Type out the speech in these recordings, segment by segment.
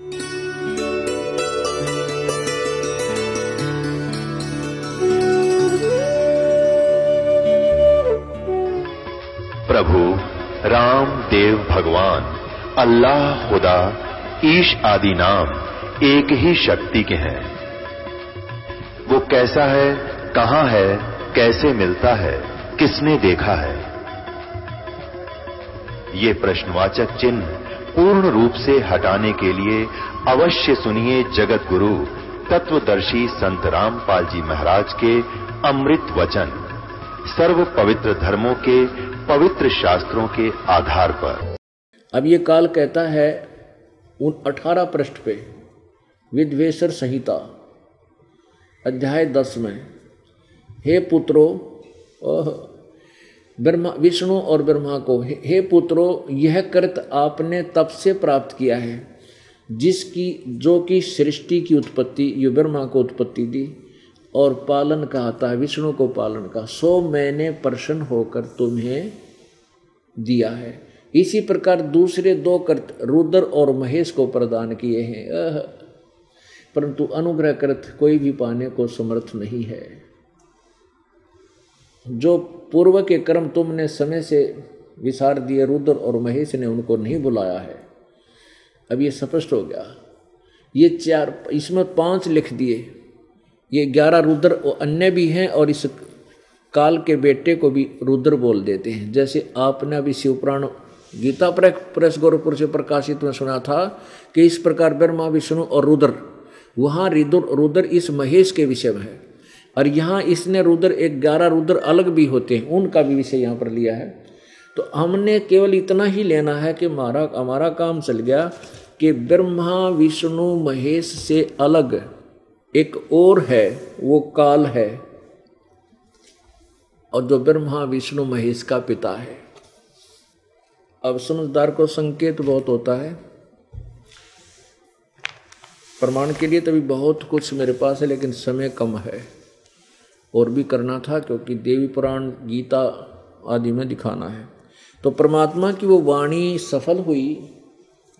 प्रभु, राम, देव, भगवान, अल्लाह, खुदा, ईश आदि नाम एक ही शक्ति के हैं। वो कैसा है, कहाँ है, कैसे मिलता है, किसने देखा है? ये प्रश्नवाचक चिन्ह पूर्ण रूप से हटाने के लिए अवश्य सुनिए जगत गुरु तत्वदर्शी संत रामपाल जी महाराज के अमृत वचन सर्व पवित्र धर्मों के पवित्र शास्त्रों के आधार पर। अब ये काल कहता है उन अठारह पृष्ठ पे विद्वेश्वर संहिता। अध्याय दस में, हे पुत्रो ब्रह्मा, विष्णु और ब्रह्मा को, हे पुत्रो, यह कृत आपने तब से प्राप्त किया है, जिसकी, जो कि सृष्टि की उत्पत्ति ये ब्रह्मा को उत्पत्ति दी, और पालन कहता है, विष्णु को पालन का, सो मैंने प्रसन्न होकर तुम्हें दिया है। इसी प्रकार दूसरे दो कर्त रुद्र और महेश को प्रदान किए हैं। परंतु अनुग्रह कृत कोई भी पाने को समर्थ नहीं है। जो पूर्व के कर्म तुमने समय से विसार दिए, रुद्र और महेश ने उनको नहीं बुलाया है। अब ये स्पष्ट हो गया। ये चार, इसमें पाँच लिख दिए। ये ग्यारह रुद्र अन्य भी हैं और इस काल के बेटे को भी रुद्र बोल देते हैं। जैसे आपने अभी शिवपुराण गीता प्रेस गोरखपुर से प्रकाशित में सुना था कि इस प्रकार ब्रह्मा, विष्णु और रुद्र, वहाँ रुद्र रुद्र इस महेश के विषय में है। और यहाँ इसने रुद्र एक ग्यारह रुद्र अलग भी होते हैं, उनका भी विषय यहाँ पर लिया है। तो हमने केवल इतना ही लेना है कि हमारा हमारा काम चल गया कि ब्रह्मा, विष्णु, महेश से अलग एक और है, वो काल है, और जो ब्रह्मा, विष्णु, महेश का पिता है। अब समझदार को संकेत बहुत होता है। प्रमाण के लिए तभी बहुत कुछ मेरे पास है, लेकिन समय कम है। और भी करना था क्योंकि देवी पुराण, गीता आदि में दिखाना है। तो परमात्मा की वो वाणी सफल हुई,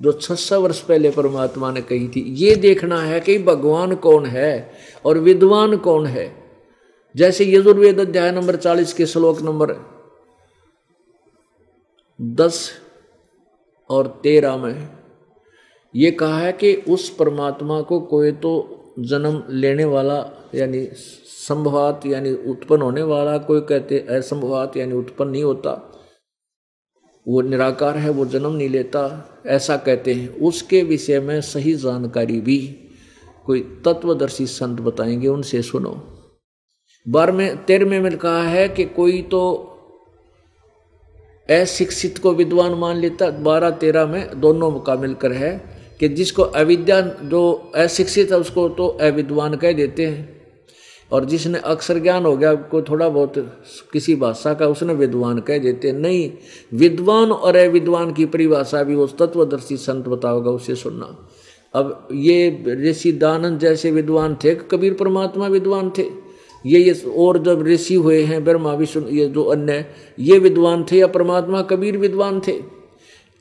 जो छह वर्ष पहले परमात्मा ने कही थी। ये देखना है कि भगवान कौन है और विद्वान कौन है। जैसे यजुर्वेद अध्याय नंबर चालीस के श्लोक नंबर दस और तेरह में ये कहा है कि उस परमात्मा को कोई तो जन्म लेने वाला, यानी संभवात यानी उत्पन्न होने वाला कोई कहते असंभवात यानी उत्पन्न नहीं होता। वो निराकार है, वो जन्म नहीं लेता, ऐसा कहते हैं। उसके विषय में सही जानकारी भी कोई तत्वदर्शी संत बताएँगे, उनसे सुनो। बारहवें, तेरहवें में कहा है कि कोई तो अशिक्षित को विद्वान मान लेता। बारह, तेरह में दोनों का मिलकर है कि जिसको अविद्या, जो अशिक्षित है, उसको तो अविद्वान कह देते हैं। और जिसने अक्षर ज्ञान हो गया को थोड़ा बहुत किसी भाषा का उसने विद्वान कह देते, नहीं, विद्वान और अविद्वान की परिभाषा भी उस तत्वदर्शी संत बताओगा, उसे सुनना। अब ये ऋषि दानंद जैसे विद्वान थे, कबीर परमात्मा विद्वान थे। ये ये और जब ऋषि हुए हैं, ब्रह्मा विष्णु, ये जो अन्य ये विद्वान थे या परमात्मा, कबीर विद्वान थे।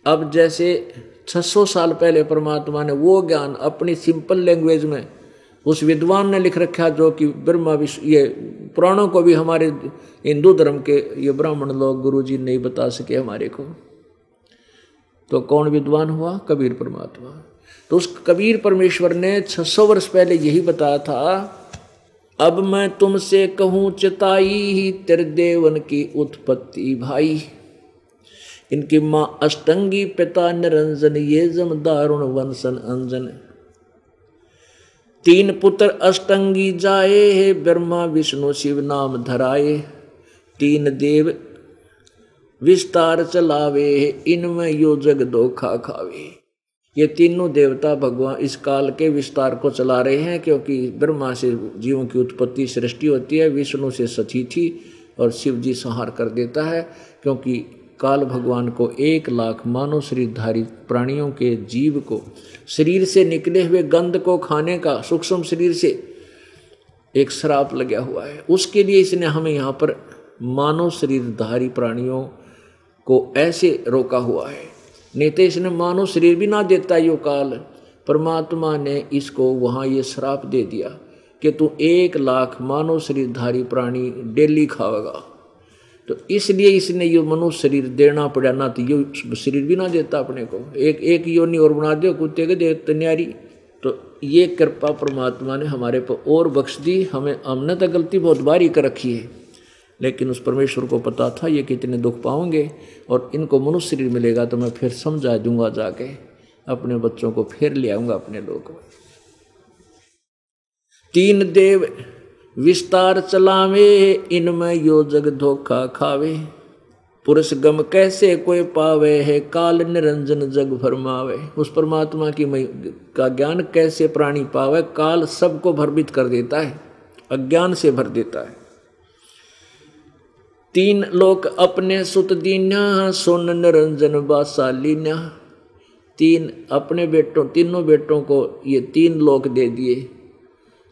अब जैसे 600 साल पहले परमात्मा ने वो ज्ञान अपनी सिंपल लैंग्वेज में उस विद्वान ने लिख रखा जो कि ब्रह्मा विष्णु ये पुराणों को भी हमारे हिंदू धर्म के ये ब्राह्मण लोग गुरु जी नहीं बता सके हमारे को। तो कौन विद्वान हुआ? कबीर परमात्मा। तो उस कबीर परमेश्वर ने 600 वर्ष पहले यही बताया था, अब मैं तुमसे कहूँ, चिताई ही त्रिदेवन की उत्पत्ति भाई। इनकी माँ अष्टंगी पिता निरंजन, ये जम दारुण वंशन अंजन। तीन पुत्र अष्टंगी जाए हे, ब्रह्मा, विष्णु, शिव नाम धराए तीन देव विस्तार चलावे इनमें यो जग दो खा खावे ये तीनों देवता भगवान इस काल के विस्तार को चला रहे हैं, क्योंकि ब्रह्मा से जीवों की उत्पत्ति सृष्टि होती है, विष्णु से सती थी और शिव जी संहार कर देता है, क्योंकि काल भगवान को एक लाख मानव शरीरधारी प्राणियों के जीव को, शरीर से निकले हुए गंध को खाने का, सूक्ष्म शरीर से एक श्राप लगा हुआ है। उसके लिए इसने हमें यहाँ पर मानव शरीरधारी प्राणियों को ऐसे रोका हुआ है। नहीं तो इसने मानव शरीर भी ना देता यो काल। परमात्मा ने इसको वहाँ ये श्राप दे दिया कि तू एक लाख मानव शरीरधारी प्राणी डेली खावेगा तो इसलिए इसने ये मनुष्य शरीर देना पड़ा, ना तो ये शरीर भी ना देता अपने को। एक एक योनि और बना दो कुत्ते के दे तन्यारी तो ये कृपा परमात्मा ने हमारे पर और बख्श दी, हमें हमने तो गलती बहुत बारी कर रखी है। लेकिन उस परमेश्वर को पता था ये कितने दुख पाओगे, और इनको मनुष्य शरीर मिलेगा तो मैं फिर समझा दूँगा जाके। अपने बच्चों को फिर ले आऊँगा अपने लोग तीन देव विस्तार चलावे, इनमें यो जग धोखा खावे। पुरुष गम कैसे कोई पावे है, काल निरंजन जग भरमावे। उस परमात्मा की का ज्ञान कैसे प्राणी पावे, काल सबको भरमित कर देता है, अज्ञान से भर देता है। तीन लोक अपने सुत दीन्या, सोन निरंजन बासालीन्या तीन अपने बेटों तीनों बेटों को ये तीन लोक दे दिए।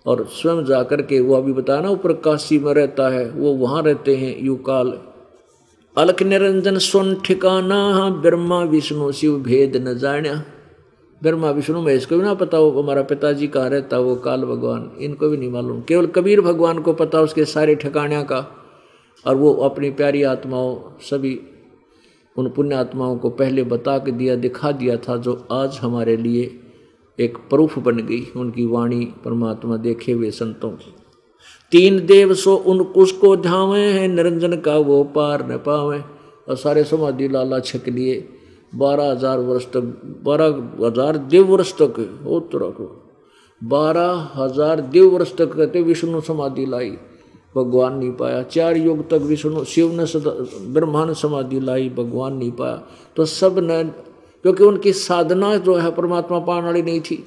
और स्वयं जाकर के वो अभी बताया ना, ऊपर काशी में रहता है, वो वहाँ रहते हैं, यू काल। अलख निरंजन सुन ठिकाना, ब्रह्मा विष्णु शिव भेद न जाण्या। ब्रह्मा विष्णु महेश को भी ना पता हो हमारा पिताजी कहाँ रहता वो काल भगवान, इनको भी नहीं मालूम। केवल कबीर भगवान को पता उसके सारे ठिकाणिया का। और वो अपनी प्यारी आत्माओं, सभी उन पुण्य आत्माओं को पहले बता के दिया, दिखा दिया था, जो आज हमारे लिए एक प्रूफ बन गई, उनकी वाणी परमात्मा देखे हुए संतों की। तीन देव सो उन कुश को ध्यावे हैं, निरंजन का वो पार न पावे। और सारे समाधि लाला छक लिए, बारह हज़ार वर्ष तक, बारह हज़ार देव वर्ष तक हो तरह बारह हज़ार देव वर्ष तक कहते विष्णु समाधि लाई, भगवान नहीं पाया। चार युग तक विष्णु, शिव ने ब्रह्मा ने समाधि लाई, भगवान नहीं पाया। तो सबने क्योंकि उनकी साधना जो है परमात्मा पाने वाली नहीं थी।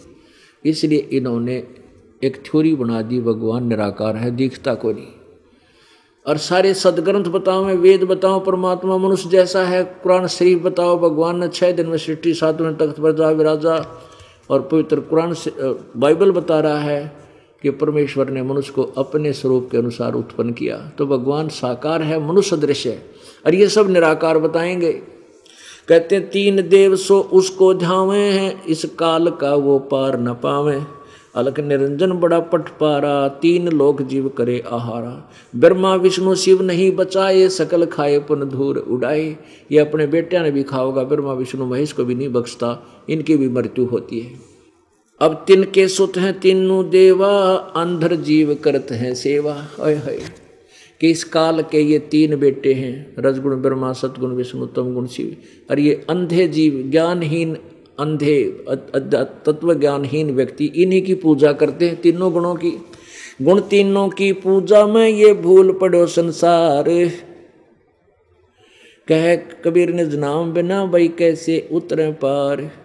इसलिए इन्होंने एक थ्योरी बना दी, भगवान निराकार है, दिखता को नहीं। और सारे सदग्रंथ बताओ, मैं वेद बताओ, परमात्मा मनुष्य जैसा है, कुरान शरीफ बताओ, भगवान ने छः दिन में सृष्टि, सातवें तख्त पर जा विराजा, और पवित्र कुरान बाइबल बता रहा है कि परमेश्वर ने मनुष्य को अपने स्वरूप के अनुसार उत्पन्न किया। तो भगवान साकार है, मनुष्य दृश्य है। और ये सब निराकार बताएँगे। कहते तीन देव सो उसको ध्यावे हैं, इस काल का वो पार न पावे। अलक निरंजन बड़ा पट पारा, तीन लोक जीव करे आहारा। ब्रह्मा, विष्णु, शिव नहीं बचाए, सकल खाए पुन धूर उड़ाए। ये अपने बेटिया ने भी खाओगा ब्रह्मा, विष्णु, महेश को भी नहीं बख्शता, इनकी भी मृत्यु होती है। अब तिन के सुत हैं, तीनों देवा, अंधर जीव करते हैं सेवा। है कि इस काल के ये तीन बेटे हैं? रजगुण, ब्रह्मा सतगुण विष्णु तम गुण, शिव। और ये अंधे जीव, ज्ञानहीन अंधे तत्व ज्ञानहीन व्यक्ति, इन्हीं की पूजा करते हैं तीनों गुणों की। गुण तीनों की पूजा में ये भूल पड़ो संसार। कह कबीर ने नाम बिना भाई कैसे उतरे पार?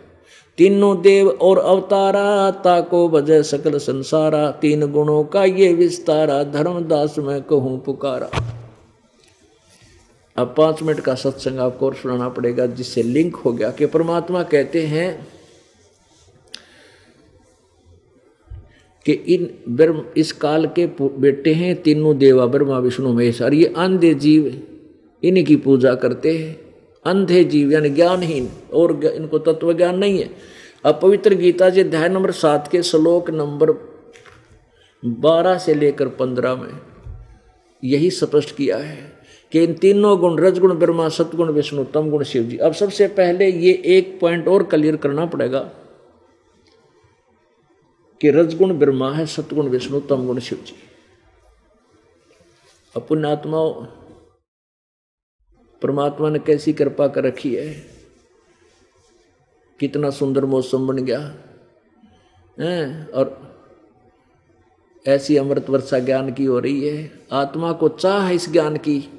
तीनों देव और अवतारा ताको बजे सकल संसारा, तीन गुणों का ये विस्तारा धर्मदास में कहूँ पुकारा। अब पाँच मिनट का सत्संग आपको और सुनाना पड़ेगा, जिससे लिंक हो गया कि परमात्मा कहते हैं कि इन ब्रह्म, इस काल के बेटे हैं, तीनों देवा, ब्रह्मा, विष्णु, महेश, और ये अंधे जीव, इन्हीं की पूजा करते हैं। अंधे जीव, यानी ज्ञानहीन, और इनको तत्व ज्ञान नहीं है। अब पवित्र गीता जी अध्याय नंबर सात के श्लोक नंबर बारह से लेकर पंद्रह में यही स्पष्ट किया है कि इन तीनों गुण, रजगुण, ब्रह्मा सतगुण विष्णु तम गुण शिव जी अब सबसे पहले ये एक पॉइंट और क्लियर करना पड़ेगा कि रजगुण, ब्रह्मा है सतगुण विष्णु तम गुण शिव जी अब पुण्यात्माओं परमात्मा ने कैसी कृपा कर रखी है? कितना सुंदर मौसम बन गया। है? और ऐसी अमृत वर्षा ज्ञान की हो रही है। आत्मा को चाह है इस ज्ञान की।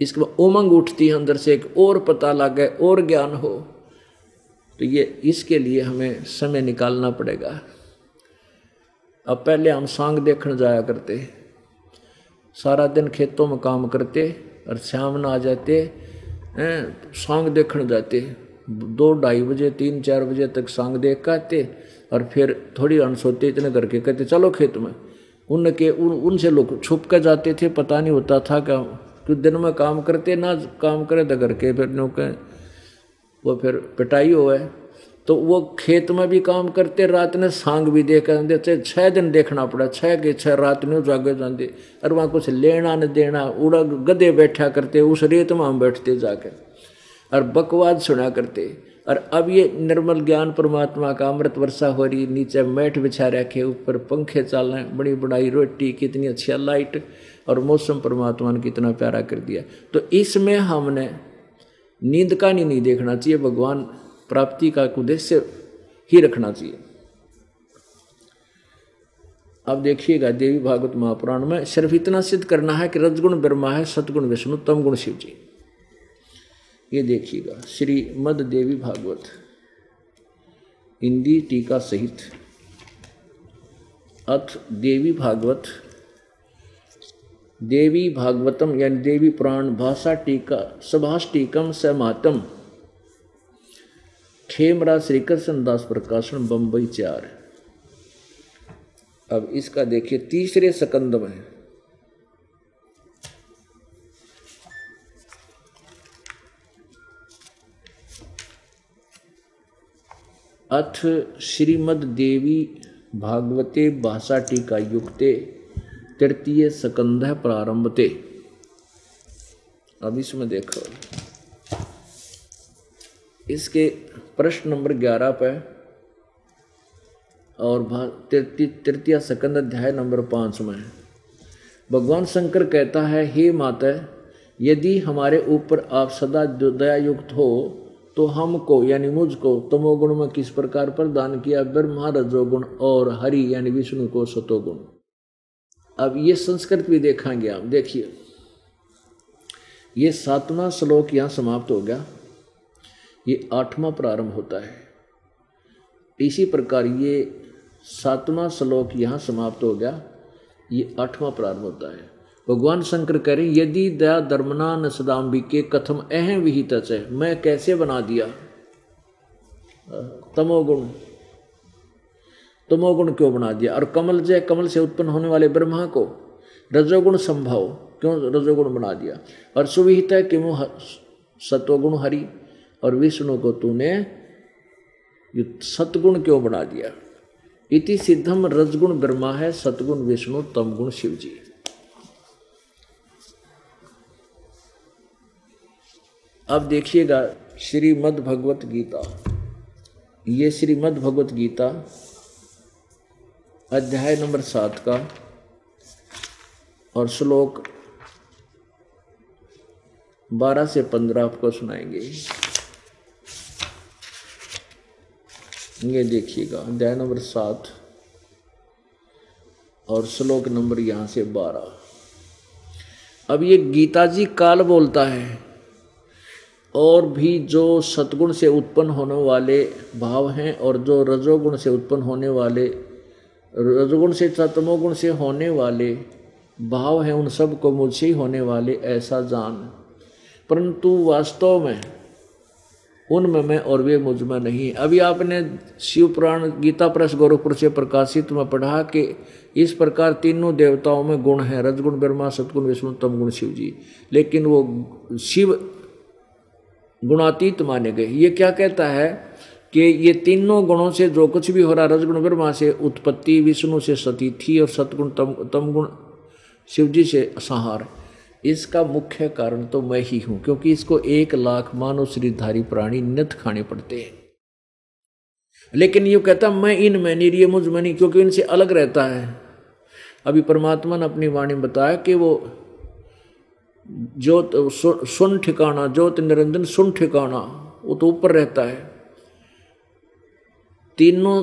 इसके बाद उमंग उठती है अंदर से, एक और पता लगे, और ज्ञान हो। तो ये इसके लिए हमें समय निकालना पड़ेगा। अब पहले हम सांग देखने जाया करते। सारा दिन खेतों में काम करते और शाम न आ जाते। हैं? सांग देखने जाते। दो ढाई बजे, तीन, चार बजे तक सांग देख के आते और फिर थोड़ी अनसोते इतने करके कहते, चलो खेत में। उनके, उन, उनसे लोग छुप कर जाते थे, पता नहीं होता था क्या। तो दिन में काम करते ना, काम करे तो करके फिर नो के वो फिर पिटाई हो है तो वो खेत में भी काम करते, रात ने सांग भी देख देते छह दिन देखना पड़ा छः के छः रात ने जागे जाते। और वहाँ कुछ लेना न देना, उड़ा गधे बैठा करते, उस रेत में हम बैठते जाकर और बकवाद सुना करते। और अब ये निर्मल ज्ञान परमात्मा का अमृत वर्षा हो रही, नीचे मैट बिछा रखे, ऊपर पंखे चल रहे बड़ी बड़ाई रोटी, कितनी अच्छी लाइट, और मौसम परमात्मा ने कितना प्यारा कर दिया। तो इसमें हमने नींद का नहीं नहीं देखना चाहिए, भगवान प्राप्ति का उद्देश्य ही रखना चाहिए। अब देखिएगा, देवी भागवत महापुराण में सिर्फ़ इतना सिद्ध करना है कि रजगुण ब्रह्मा है, सतगुण विष्णु तम गुण शिव जी ये देखिएगा, श्री मद देवी भागवत, हिंदी टीका सहित, अथ देवी भागवत, देवी भागवतम यानी देवी पुराण भाषा टीका, सभाष टीकम समातम खेमरा श्री कृष्ण दास प्रकाशन बम्बई चार। अब इसका देखिए तीसरे सकंद में। अथ श्रीमद देवी भागवते भाषा टीका युक्ते तृतीय सकंध प्रारंभते। अब इसमें देखो। इसके प्रश्न नंबर ग्यारह पे और तृतीय सकंद अध्याय नंबर पाँच में। भगवान शंकर कहता है, हे माता, यदि हमारे ऊपर आप सदा दया युक्त हो तो हमको, यानी मुझको, तमोगुण में किस प्रकार प्रदान किया? ब्रह्मा रजोगुण और हरि, यानी विष्णु को सतोगुण। अब ये संस्कृत भी देखेंगे आप। देखिए, ये सातवां श्लोक यहाँ समाप्त हो गया। ये आठवां प्रारंभ होता है। इसी प्रकार ये सातवां श्लोक यहाँ समाप्त हो गया। ये आठवां प्रारंभ होता है। भगवान शंकर कह रहे यदि दया धर्मना न सदाम्बी के कथम अहम विहित है मैं कैसे बना दिया? तमोगुण। तमोगुण क्यों बना दिया? और कमल जय कमल से उत्पन्न होने वाले ब्रह्मा को रजोगुण संभव, क्यों रजोगुण बना दिया? और सुविहित है कि मुँह सत्वगुण हरि और विष्णु को तूने सतगुण क्यों बना दिया? इति सिद्धम रजगुण ब्रह्मा है, सतगुण विष्णु, तमगुण शिव जी अब देखिएगा श्रीमद् भगवत गीता। ये श्रीमद् भगवत गीता अध्याय नंबर सात का और श्लोक बारह से पंद्रह आपको सुनाएँगे। ये देखिएगा, अध्याय नंबर सात और श्लोक नंबर यहाँ से बारह। अब ये गीता जी काल बोलता है और भी जो सतगुण से उत्पन्न होने वाले भाव हैं और जो रजोगुण से उत्पन्न होने वाले, रजोगुण से तमोगुण से होने वाले भाव हैं, उन सबको मुझसे ही होने वाले, ऐसा जान। परंतु वास्तव में, उनमें मैं और वे मुझमें नहीं। अभी आपने शिव पुराण गीता प्रेस गौरवपुर से प्रकाशित में पढ़ा कि इस प्रकार तीनों देवताओं में गुण है, रजगुण, ब्रह्मा सतगुण विष्णु, तमगुण शिव जी लेकिन वो शिव गुणातीत माने गए। ये क्या कहता है कि ये तीनों गुणों से जो कुछ भी हो रहा रजगुण ब्रह्मा से उत्पत्ति, विष्णु से सती थी और सतगुण, तम, तमगुण शिव जी से संहार। इसका मुख्य कारण तो मैं ही हूँ, क्योंकि इसको एक लाख मानव श्रीधारी प्राणी नित खाने पड़ते हैं। लेकिन ये कहता, मैं इन में नहीं ये मुझमें नहीं क्योंकि इनसे अलग रहता है। अभी परमात्मा ने अपनी वाणी में बताया कि वो ज्योत सुन ठिकाना, ज्योत निरंजन सुन ठिकाना, वो तो ऊपर रहता है। तीनों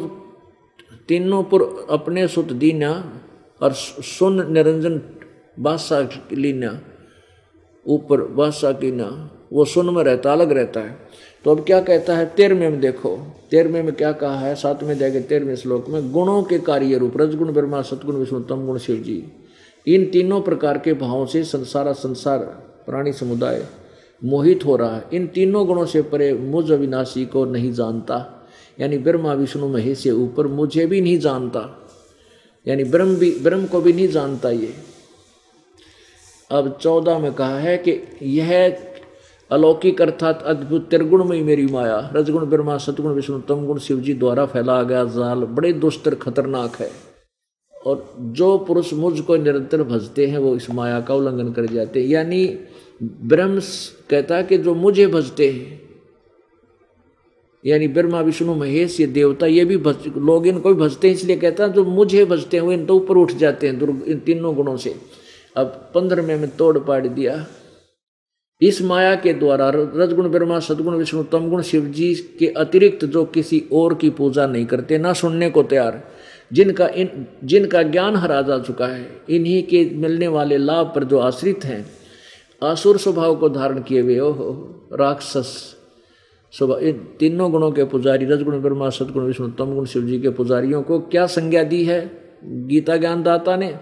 तीनों पर अपने सुत दीना और सुन निरंजन बादशाह लीना ऊपर बादशाह की कीना वो सुन में रहता, अलग रहता है। तो अब क्या कहता है, तेरहवें में देखो, तेरहवें में क्या कहा है, सातवें जाएगा तेरहवें श्लोक में, गुणों के कार्य रूप, रजगुण, ब्रह्मा सतगुण विष्णु तम गुण, शिव जी। इन तीनों प्रकार के भावों से संसारा संसार, प्राणी समुदाय मोहित हो रहा है। इन तीनों गुणों से परे मुझ अविनाशी को नहीं जानता। यानी ब्रह्मा, विष्णु, महेश से ऊपर मुझे भी नहीं जानता। यानी ब्रह्म भी, ब्रह्म को भी नहीं जानता ये। अब चौदह में कहा है कि यह अलौकिक अर्थात अद्भुत त्रिगुण में मेरी माया, रजगुण ब्रह्मा, सतगुण विष्णु, तमगुण शिव जी द्वारा फैला गया जाल, बड़े दुस्तर खतरनाक है। और जो पुरुष मुझको निरंतर भजते हैं, वो इस माया का उल्लंघन कर जाते हैं। यानी ब्रह्म कहता है कि जो मुझे भजते हैं, यानी ब्रह्मा, विष्णु, महेश, ये देवता, ये भी भज, लोग इनको भी भजते हैं, इसलिए कहता है, जो मुझे भजते हैं, वो इन तो ऊपर उठ जाते हैं दुर्ग इन तीनों गुणों से। अब पंद्रह में तोड़ पाड़ दिया। इस माया के द्वारा रजगुण ब्रह्मा, सदगुण विष्णु, तमगुण शिव जी के अतिरिक्त जो किसी और की पूजा नहीं करते, ना सुनने को तैयार। जिनका इन, जिनका ज्ञान हरा जा चुका है, इन्हीं के मिलने वाले लाभ पर जो आश्रित हैं, आसुर स्वभाव को धारण किए हुए, ओहो, राक्षस। स्वभाव इन तीनों गुणों के पुजारी, रजगुण, ब्रह्मा, सदगुण, विष्णु, तमगुण, शिव जी के पुजारियों को क्या संज्ञा दी है? गीता ज्ञानदाता ने।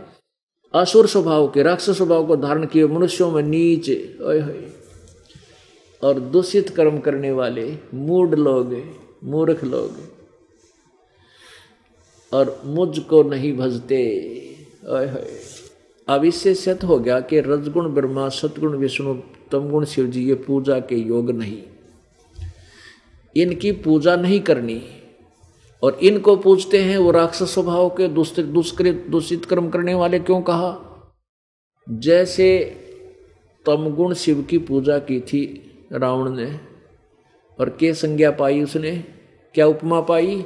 असुर स्वभाव के, राक्षस स्वभाव को धारण किए मनुष्यों में नीच और दूषित कर्म करने वाले मूड लोग, मूर्ख लोग। और मुझको नहीं भजते। अब इससे सत हो गया कि रजगुण ब्रह्मा, सतगुण विष्णु, तमगुण शिव जी ये पूजा के योग नहीं। इनकी पूजा नहीं करनी और इनको पूछते हैं वो राक्षस स्वभाव के दुष्कृत, दूषित कर्म करने वाले क्यों कहा? जैसे तमगुण शिव की पूजा की थी रावण ने और के संज्ञा पाई उसने, क्या उपमा पाई?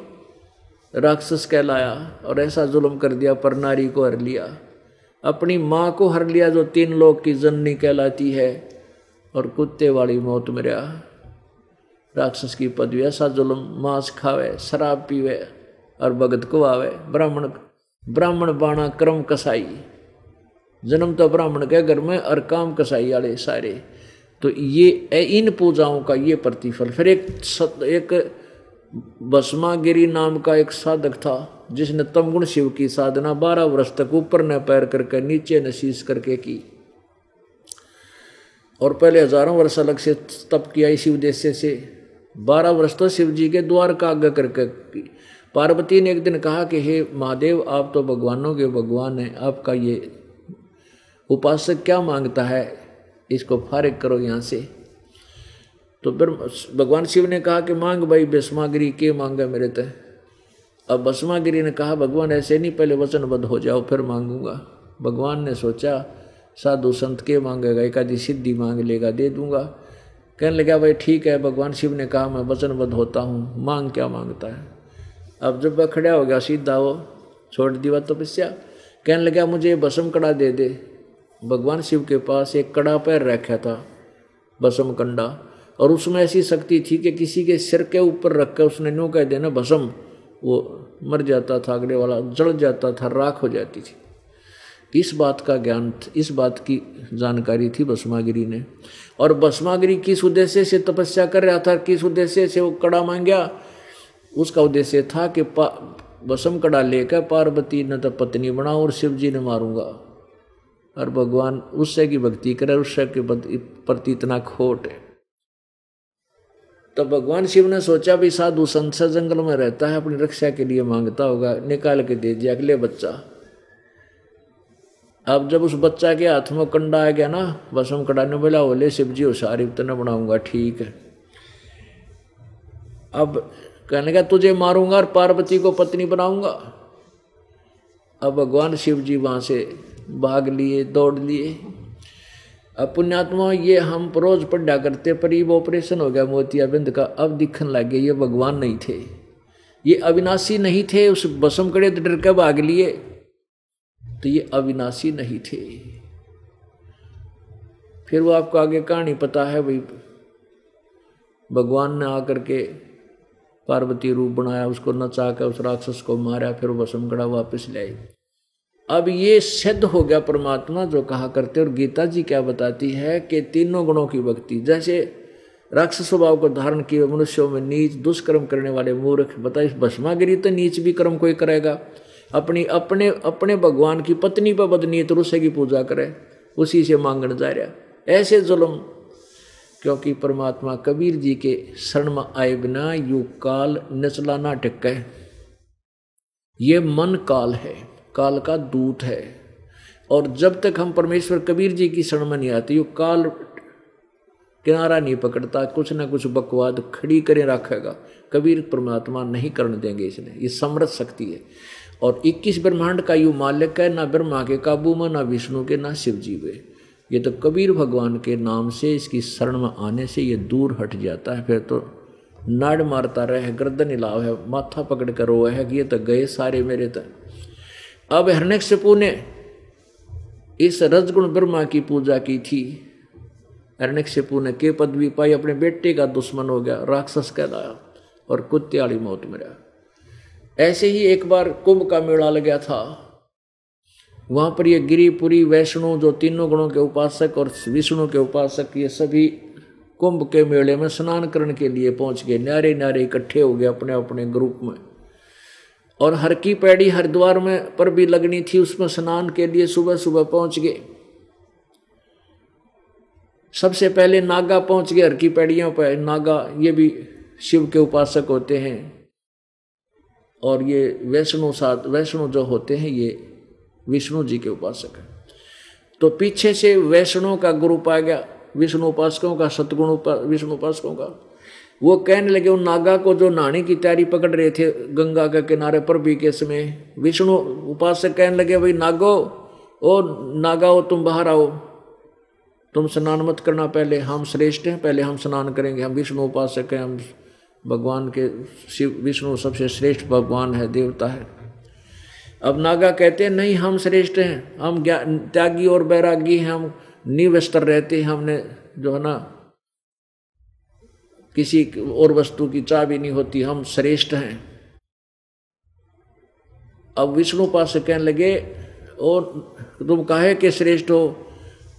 राक्षस कहलाया और ऐसा जुल्म कर दिया पर नारी को हर लिया। अपनी माँ को हर लिया जो तीन लोग की जननी कहलाती है और कुत्ते वाली मौत मरिया राक्षस की पदवी ऐसा जुलम मांस खावे शराब पीवे और भगत को आवे। ब्राह्मण ब्राह्मण बाणा क्रम कसाई। जन्म तो ब्राह्मण के घर में और काम कसाई वाले सारे। तो ये इन पूजाओं का ये प्रतिफल। फिर एक सत, एक भस्मागिरी नाम का एक साधक था, जिसने तमगुण शिव की साधना बारह वर्ष तक ऊपर न पैर करके नीचे न शीश करके की। और पहले हज़ारों वर्ष अलग से तप किया इसी उद्देश्य से। बारह वर्ष तो शिव जी के द्वार का आज्ञा करके की। पार्वती ने एक दिन कहा कि, हे महादेव, आप तो भगवानों के भगवान हैं, आपका ये उपासक क्या माँगता है? इसको फारिग करो यहाँ से। तो फिर भगवान शिव ने कहा कि मांग भाई, भस्मागिरी के मांगे मेरे तय अब भस्मागिरी ने कहा, भगवान ऐसे नहीं, पहले वचनबद्ध हो जाओ, फिर मांगूँगा। भगवान ने सोचा, साधु संत के मांगेगा एक आदि सिद्धि मांग लेगा, दे दूँगा। कहने लगा, भाई ठीक है, भगवान शिव ने कहा, मैं वचनबद्ध होता हूँ, मांग क्या माँगता है? अब जब वह खड़ा हो गया, सीधा वो छोड़ दी तो तपस्या। कहने लगा, मुझे भस्म कड़ा दे दे। भगवान शिव के पास एक कड़ा पैर रखा था भस्म कंडा और उसमें ऐसी शक्ति थी कि किसी के सिर के ऊपर रख कर उसने नो कह देना भसम। वो मर जाता था, अगले वाला जड़ जाता था, राख हो जाती थी। इस बात का ज्ञान, इस बात की जानकारी थी भस्मागिरी ने। और भस्मागिरी किस उद्देश्य से तपस्या कर रहा था, किस उद्देश्य से वो कड़ा मांगा? उसका उद्देश्य था कि भस्म कड़ा लेकर पार्वती न तो पत्नी बनाओ और शिव जी ने मारूँगा। और भगवान उससे की भक्ति करे, उससे के प्रति इतना खोट है। तो भगवान शिव ने सोचा भी साधु संसद जंगल में रहता है, अपनी रक्षा के लिए माँगता होगा, निकाल के दे दिया अगले बच्चा। अब जब उस बच्चा के हाथ में कंडा आ गया ना, बस हम कड़ा ने बोला बोले शिव जी सारी तो बनाऊँगा, ठीक है। अब कहने का तुझे मारूँगा और पार्वती को पत्नी बनाऊँगा। अब भगवान शिव जी वहाँ से भाग लिए, दौड़ लिए। अब पुण्यात्मा ये हम रोज पढ़ा करते, पर ये ऑपरेशन हो गया मोतियाबिंद का। अब दिखने लग गया, ये भगवान नहीं थे। ये अविनाशी नहीं थे, उस बसम कड़े तो डर के भाग लिए। तो ये अविनाशी नहीं थे। फिर वो आपको आगे कहानी पता है, भाई, भगवान ने आकर के पार्वती रूप बनाया, उसको नचा कर उस राक्षस को मारा, फिर वो बसमगढ़ा वापस ले आई। अब ये सिद्ध हो गया परमात्मा जो कहा करते और गीता जी क्या बताती है कि तीनों गुणों की भक्ति, जैसे राक्षस स्वभाव को धारण किए मनुष्यों में नीच, दुष्कर्म करने वाले मूर्ख, बताइए, भस्मागिरी तो नीच भी कर्म कोई करेगा? अपनी, अपने अपने भगवान की पत्नी पर बदनीयत रुसे की पूजा करे, उसी से मांगण जा रहा ऐसे जुल्म, क्योंकि परमात्मा कबीर जी के शरण में आए बिना यू काल नचला ना टिक ये मन काल है। काल का दूत है। और जब तक हम परमेश्वर कबीर जी की शरण में नहीं आते, यु काल किनारा नहीं पकड़ता, कुछ ना कुछ बकवाद खड़ी करे रखेगा। कबीर परमात्मा नहीं करने देंगे इसने। ये समृद्ध शक्ति है। और 21 ब्रह्मांड का यू मालिक है, ना ब्रह्मा के काबू में, ना विष्णु के, ना शिव जी में ये तो कबीर भगवान के नाम से इसकी शरण में आने से ये दूर हट जाता है। फिर तो नाड़ मारता रहे, गर्दन हिलाव है माथा पकड़ कर रो है कि ये तो गए सारे मेरे तक अब हिरण्यकशिपु ने इस रजगुण ब्रह्मा की पूजा की थी। हिरण्यकशिपु ने के पदवी पाई, अपने बेटे का दुश्मन हो गया, राक्षस कहलाया और कुत्ते वाली मौत मरा ऐसे ही एक बार कुंभ का मेला लगा था। वहाँ पर ये गिरिपुरी वैष्णो, जो तीनों गुणों के उपासक और विष्णु के उपासक, ये सभी कुंभ के मेले में स्नान करने के लिए पहुँच गए। न्यारे न्यारे इकट्ठे हो गए अपने अपने ग्रुप में। और हर की पैड़ी हरिद्वार में पर भी लगनी थी उसमें स्नान के लिए सुबह सुबह पहुँच गए। सबसे पहले नागा पहुँच गए हर की पैड़ियों पर। नागा ये भी शिव के उपासक होते हैं। और ये वैष्णो साथ वैष्णो जो होते हैं ये विष्णु जी के उपासक हैं। तो पीछे से वैष्णो का ग्रुप आ गया विष्णु उपासकों का सतगुण उपा, विष्णु उपासकों का। वो कहने लगे, उन नागा को जो नहाने की तैयारी पकड़ रहे थे गंगा के किनारे पर भी के समय विष्णु उपासक कहने लगे, भाई नागो, ओ नागा हो तुम बाहर आओ। तुम स्नान मत करना, पहले हम श्रेष्ठ हैं, पहले हम स्नान करेंगे। हम विष्णु उपासक हैं हम भगवान के शिव, विष्णु सबसे श्रेष्ठ भगवान है, देवता है। अब नागा कहते हैं, नहीं, हम श्रेष्ठ हैं, हम त्यागी और बैरागी हैं, हम निवस्त्र रहते हैं, हमने जो है ना किसी और वस्तु की भी नहीं होती, हम श्रेष्ठ हैं। अब विष्णु पास से कहने लगे, और तुम काहे के श्रेष्ठ हो?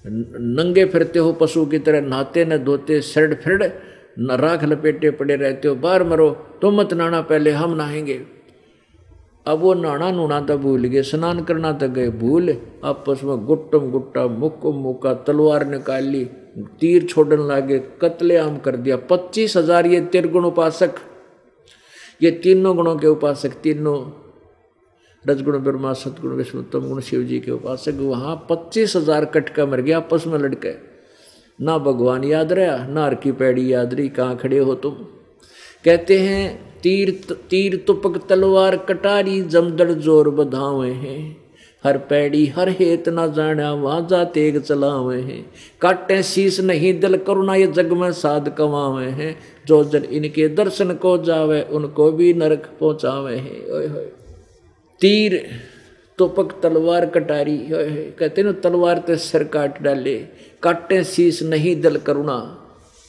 नंगे फिरते हो, पशु की तरह नहाते न धोते सरड फिरड न राख लपेटे पड़े रहते हो, बार मरो, तुम मत नाना पहले हम नहाएँगे। अब वो नहाना नुना तो भूल गए, स्नान करना तो गए, भूल। आपस में गुट्टम गुट्टा, मुक्को मुक्का, तलवार निकाल ली तीर छोड़न लागे, कतले आम कर दिया। पच्चीस हज़ार ये तिरगुण उपासक। ये तीनों गुणों के उपासक, तीनों रजगुण, ब्रह्मा, सतगुण विष्णुतम गुण, शिव जी के उपासक। वहाँ पच्चीस हज़ार कटका मर गया आपस में लड़के ना भगवान याद रहा, ना हर की पैड़ी याद रही, कहाँ खड़े हो तुम? कहते हैं तीर तीर तुपक तलवार कटारी जमदड़ ज़ोर बधावे हैं। हर पैड़ी, हर हेत न जाना वाजा तेग चलावे हैं। काटे शीस नहीं दिल करुणा, ये जग में साध कमावे हैं। जो जन इनके दर्शन को जावे, उनको भी नरक पहुंचावे हैं। ओए होए। तीर, तुपक तलवार कटारी कहते ना, तलवार ते सिर काट डाले। काटे शीस नहीं दिल करुणा।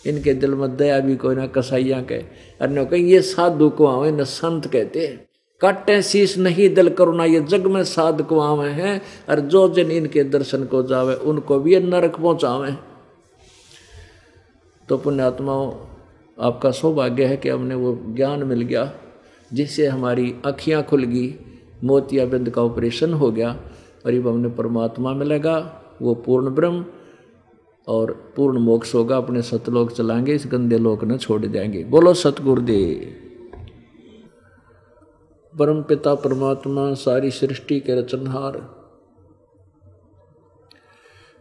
इनके दिल में दया भी कोई ना, कसाइया के अन्य कहीं ये साधु को आवे न संत कहते काटे शीश नहीं, दल करुणा, ये जग में साध को आवे हैं। और जो जन इनके दर्शन को जावे, उनको भी ये नरक पहुंचावे। तो पुण्यात्माओं, आपका सौभाग्य है कि हमने वो ज्ञान मिल गया, जिससे हमारी अखियाँ खुल गई, मोतियाबिंद का ऑपरेशन हो गया, और अब हमने परमात्मा मिलेगा, वो पूर्ण ब्रह्म और पूर्ण मोक्ष होगा, अपने सतलोक चलाएँगे, इस गंदे लोक न छोड़ जाएँगे। बोलो सतगुरुदेव। परम पिता परमात्मा, सारी सृष्टि के रचनहार,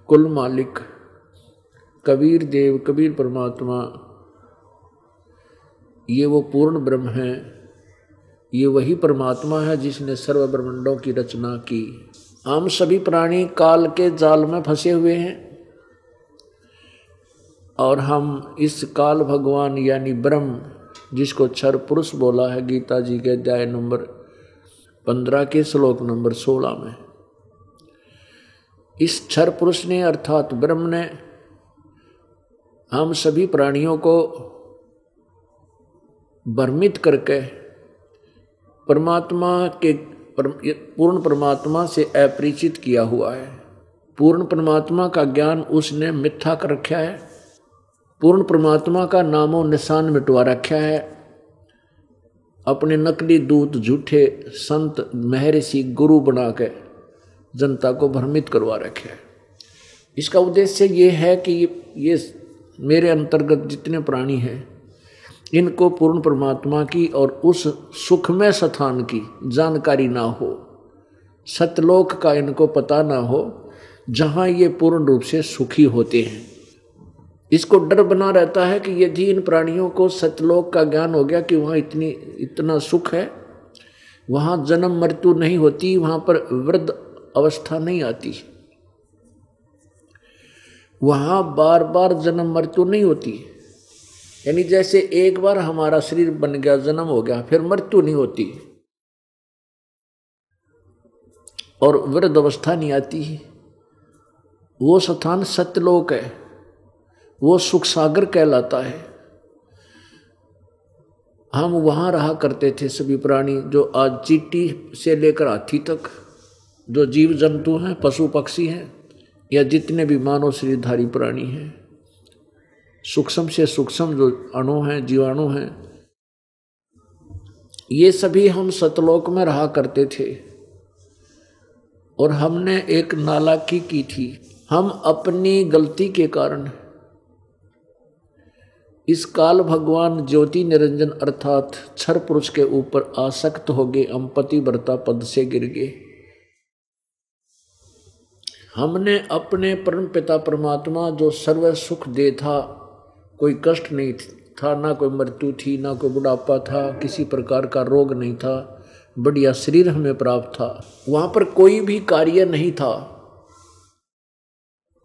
कुल मालिक, कबीर देव, कबीर परमात्मा, ये वो पूर्ण ब्रह्म है, ये वही परमात्मा है जिसने सर्व ब्रह्मंडों की रचना की। हम सभी प्राणी काल के जाल में फंसे हुए हैं। और हम इस काल भगवान यानी ब्रह्म, जिसको क्षर पुरुष बोला है, गीता जी के अध्याय नंबर पंद्रह के श्लोक नंबर सोलह में। इस क्षर पुरुष ने अर्थात ब्रह्म ने हम सभी प्राणियों को भ्रमित करके परमात्मा के पूर्ण परमात्मा से अपरिचित किया हुआ है। पूर्ण परमात्मा का ज्ञान उसने मिथ्या कर रखा है। पूर्ण परमात्मा का नामो निशान मिटवा रखा है। अपने नकली दूत, झूठे संत, महर्षि, गुरु बना के जनता को भ्रमित करवा रखे है। इसका उद्देश्य ये है कि ये मेरे अंतर्गत जितने प्राणी हैं, इनको पूर्ण परमात्मा की और उस सुखमय स्थान की जानकारी ना हो, सतलोक का इनको पता ना हो, जहाँ ये पूर्ण रूप से सुखी होते हैं। इसको डर बना रहता है कि यदि इन प्राणियों को सतलोक का ज्ञान हो गया कि वहाँ इतनी, इतना सुख है, वहाँ जन्म मृत्यु नहीं होती, वहाँ पर वृद्ध अवस्था नहीं आती। वहाँ बार बार जन्म मृत्यु नहीं होती। यानी जैसे एक बार हमारा शरीर बन गया, जन्म हो गया, फिर मृत्यु नहीं होती। और वृद्ध अवस्था नहीं आती। वो स्थान सतलोक है। वो सुख सागर कहलाता है। हम वहाँ रहा करते थे सभी प्राणी जो आज चीटी से लेकर हाथी तक, जो जीव जंतु हैं पशु पक्षी हैं, या जितने भी मानव शरीरधारी प्राणी हैं। सूक्ष्म से सूक्ष्म जो अणु हैं, जीवाणु हैं, ये सभी हम सतलोक में रहा करते थे। और हमने एक नालाकी की थी। हम अपनी गलती के कारण इस काल भगवान ज्योति निरंजन अर्थात छर पुरुष के ऊपर आसक्त हो गए हम पतिव्रता पद से गिर गए। हमने अपने परम पिता परमात्मा जो सर्व सुख दे था, कोई कष्ट नहीं था, ना कोई मृत्यु थी, ना कोई बुढ़ापा था, किसी प्रकार का रोग नहीं था, बढ़िया शरीर हमें प्राप्त था। वहाँ पर कोई भी कार्य नहीं था।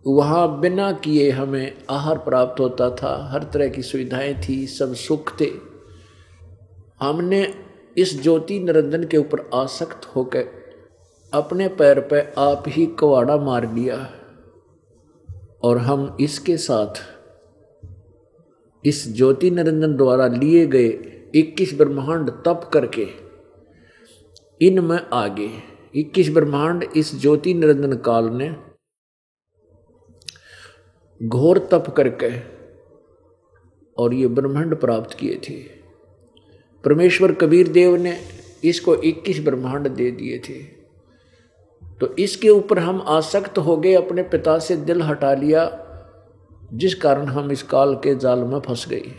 वहाँ बिना किए हमें आहार प्राप्त होता था। हर तरह की सुविधाएँ थी, सब सुख थे। हमने इस ज्योति निरंजन के ऊपर आसक्त होकर अपने पैर पे आप ही कवाड़ा मार लिया। और हम इसके साथ इस ज्योति निरंजन द्वारा लिए गए 21 ब्रह्मांड तप करके इनमें आगे। 21 ब्रह्मांड इस ज्योति निरंजन काल ने घोर तप करके और ये ब्रह्मांड प्राप्त किए थे। परमेश्वर कबीर देव ने इसको 21 ब्रह्मांड दे दिए थे। तो इसके ऊपर हम आसक्त हो गए, अपने पिता से दिल हटा लिया, जिस कारण हम इस काल के जाल में फंस गए।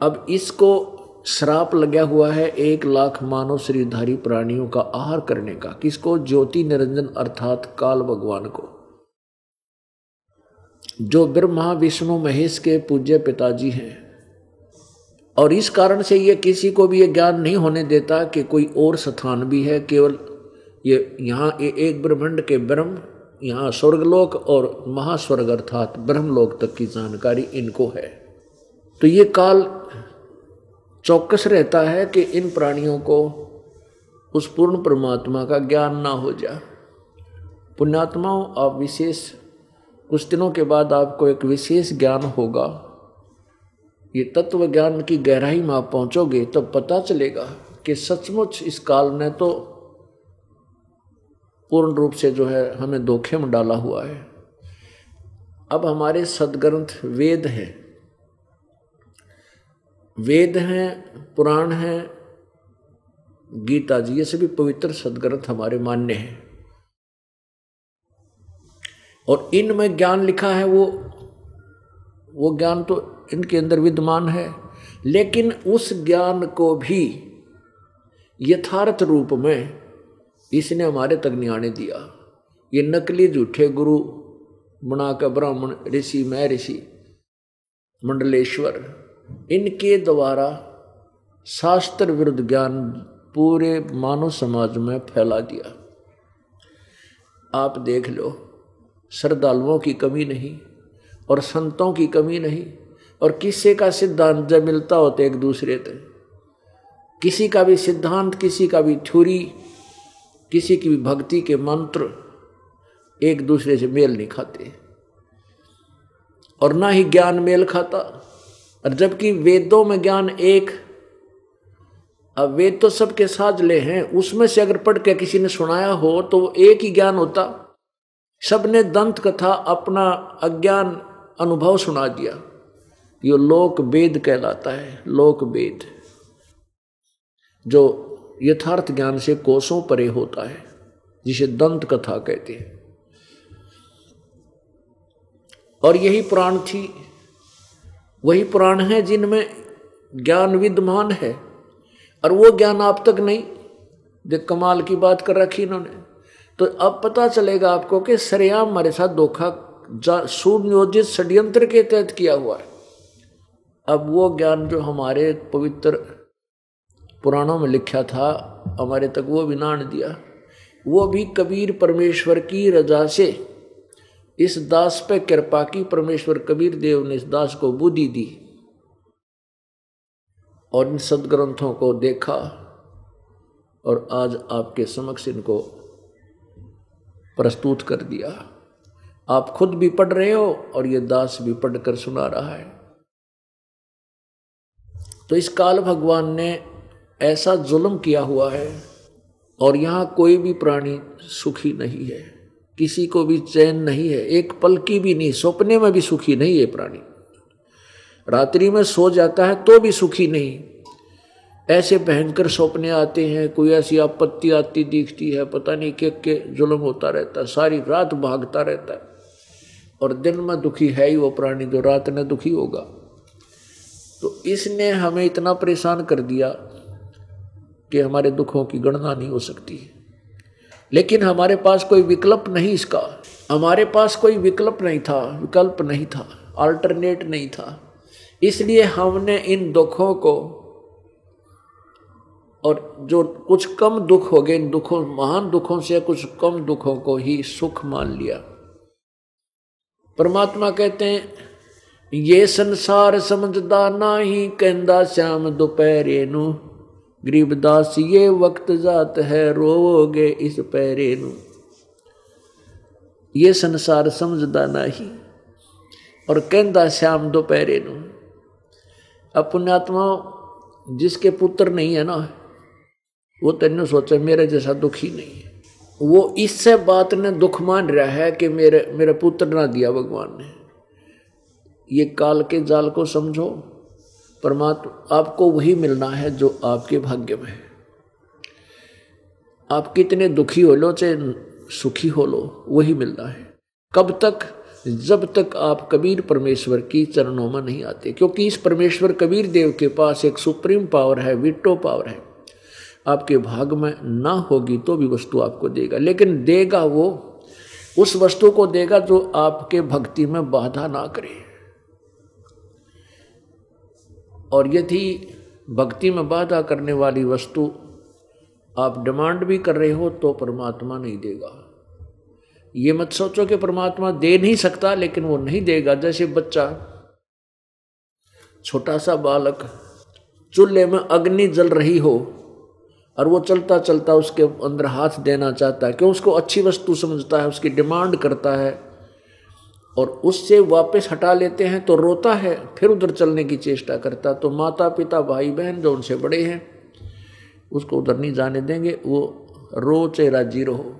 अब इसको श्राप लगा हुआ है एक लाख मानव श्रीधारी प्राणियों का आहार करने का, किसको? ज्योति निरंजन अर्थात काल भगवान को। जो ब्रह्मा, विष्णु, महेश के पूज्य पिताजी हैं। और इस कारण से ये किसी को भी ये ज्ञान नहीं होने देता कि कोई और स्थान भी है। केवल ये यहाँ ये एक ब्रह्मंड के ब्रह्म, यहाँ स्वर्गलोक और महास्वर्ग अर्थात ब्रह्मलोक तक की जानकारी इनको है। तो ये काल चौकस रहता है कि इन प्राणियों को उस पूर्ण परमात्मा का ज्ञान ना हो जाए। पुण्यात्माओं आप विशेष कुछ दिनों के बाद आपको एक विशेष ज्ञान होगा। ये तत्व ज्ञान की गहराई में आप पहुंचोगे तो पता चलेगा कि सचमुच इस काल ने तो पूर्ण रूप से जो है हमें धोखे में डाला हुआ है। अब हमारे सदग्रंथ वेद हैं। वेद हैं, पुराण हैं, गीता जी, ये सभी पवित्र सदग्रंथ हमारे मान्य हैं। और इनमें ज्ञान लिखा है वो वो ज्ञान तो इनके अंदर विद्यमान है। लेकिन उस ज्ञान को भी यथार्थ रूप में इसने हमारे तक आने दिया। ये नकली झूठे गुरु बना बनाकर ब्राह्मण, ऋषि मैं ऋषि मंडलेश्वर, इनके द्वारा शास्त्र विरुद्ध ज्ञान पूरे मानव समाज में फैला दिया। आप देख लो श्रद्धालुओं की कमी नहीं और संतों की कमी नहीं और किसी का सिद्धांत जब मिलता होता एक दूसरे से किसी का भी सिद्धांत, किसी का भी थ्योरी, किसी की भी भक्ति के मंत्र एक दूसरे से मेल नहीं खाते। और ना ही ज्ञान मेल खाता। और जबकि वेदों में ज्ञान एक, अब वेद तो सबके साजले हैं, उसमें से अगर पढ़ के किसी ने सुनाया हो तो वो एक ही ज्ञान होता। सबने दंत कथा अपना अज्ञान अनुभव सुना दिया। ये लोक वेद कहलाता है, लोक वेद। जो यथार्थ ज्ञान से कोसों परे होता है, जिसे दंत कथा कहते हैं। और यही पुराण थी, वही पुराण है जिनमें ज्ञान विद्यमान है, और वो ज्ञान आप तक नहीं। जो कमाल की बात कर रखी इन्होंने। तो अब पता चलेगा आपको कि सरेआम हमारे साथ धोखा सुनियोजित षड्यंत्र के तहत किया हुआ है। अब वो ज्ञान जो हमारे पवित्र पुराणों में लिखा था, हमारे तक वो भी नान दिया। वो भी कबीर परमेश्वर की रजा से। इस दास पे कृपा की परमेश्वर कबीर देव ने इस दास को बुद्धि दी और इन सदग्रंथों को देखा और आज आपके समक्ष इनको प्रस्तुत कर दिया। आप खुद भी पढ़ रहे हो और ये दास भी पढ़कर सुना रहा है। तो इस काल भगवान ने ऐसा जुल्म किया हुआ है और यहाँ कोई भी प्राणी सुखी नहीं है। किसी को भी चैन नहीं है, एक पल की भी नहीं, सपने में भी सुखी नहीं है प्राणी। रात्रि में सो जाता है तो भी सुखी नहीं। ऐसे भयंकर सपने आते हैं, कोई ऐसी आपत्ति आती दिखती है, पता नहीं के के जुल्म होता रहता है, सारी रात भागता रहता है। और दिन में दुखी है ही वो प्राणी, जो रात में दुखी होगा। तो इसने हमें इतना परेशान कर दिया कि हमारे दुखों की गणना नहीं हो सकती लेकिन हमारे पास कोई विकल्प नहीं इसका। हमारे पास कोई विकल्प नहीं था, विकल्प नहीं था अल्टरनेट नहीं था। इसलिए हमने इन दुखों को और जो कुछ कम दुख हो गए, इन दुखों, महान दुखों से कुछ कम दुखों को ही सुख मान लिया। परमात्मा कहते हैं, ये संसार समझदा ना ही कहंदा श्याम दोपहरे नु। गरीबदास ये वक्त जात है रोगे इस पैरे नु। ये संसार समझदा ना ही और कहंदा श्याम दोपहरे नु। अपनात्मा जिसके पुत्र नहीं है ना वो तेन सोचा, मेरे जैसा दुखी नहीं है। वो इससे बात ने दुख मान रहा है कि मेरे मेरे पुत्र ना दिया भगवान ने। ये काल के जाल को समझो, परमात्मा, आपको वही मिलना है जो आपके भाग्य में है। आप कितने दुखी हो लो, चाहे सुखी हो लो, वही मिलना है। कब तक? जब तक आप कबीर परमेश्वर की चरणों में नहीं आते, क्योंकि इस परमेश्वर कबीर देव के पास एक सुप्रीम पावर है, विटो पावर है। आपके भाग में ना होगी तो भी वस्तु आपको देगा। लेकिन देगा वो उस वस्तु को देगा जो आपके भक्ति में बाधा ना करे। और यदि भक्ति में बाधा करने वाली वस्तु। आप डिमांड भी कर रहे हो तो परमात्मा नहीं देगा। ये मत सोचो कि परमात्मा दे नहीं सकता, लेकिन वो नहीं देगा। जैसे बच्चा, छोटा सा बालक, चूल्हे में अग्नि जल रही हो और वो चलता चलता उसके अंदर हाथ देना चाहता है, क्यों उसको अच्छी वस्तु समझता है, उसकी डिमांड करता है, और उससे वापस हटा लेते हैं तो रोता है, फिर उधर चलने की चेष्टा करता तो माता पिता भाई बहन जो उनसे बड़े हैं, उसको उधर नहीं जाने देंगे, वो रो चाहे राज़ी रहो।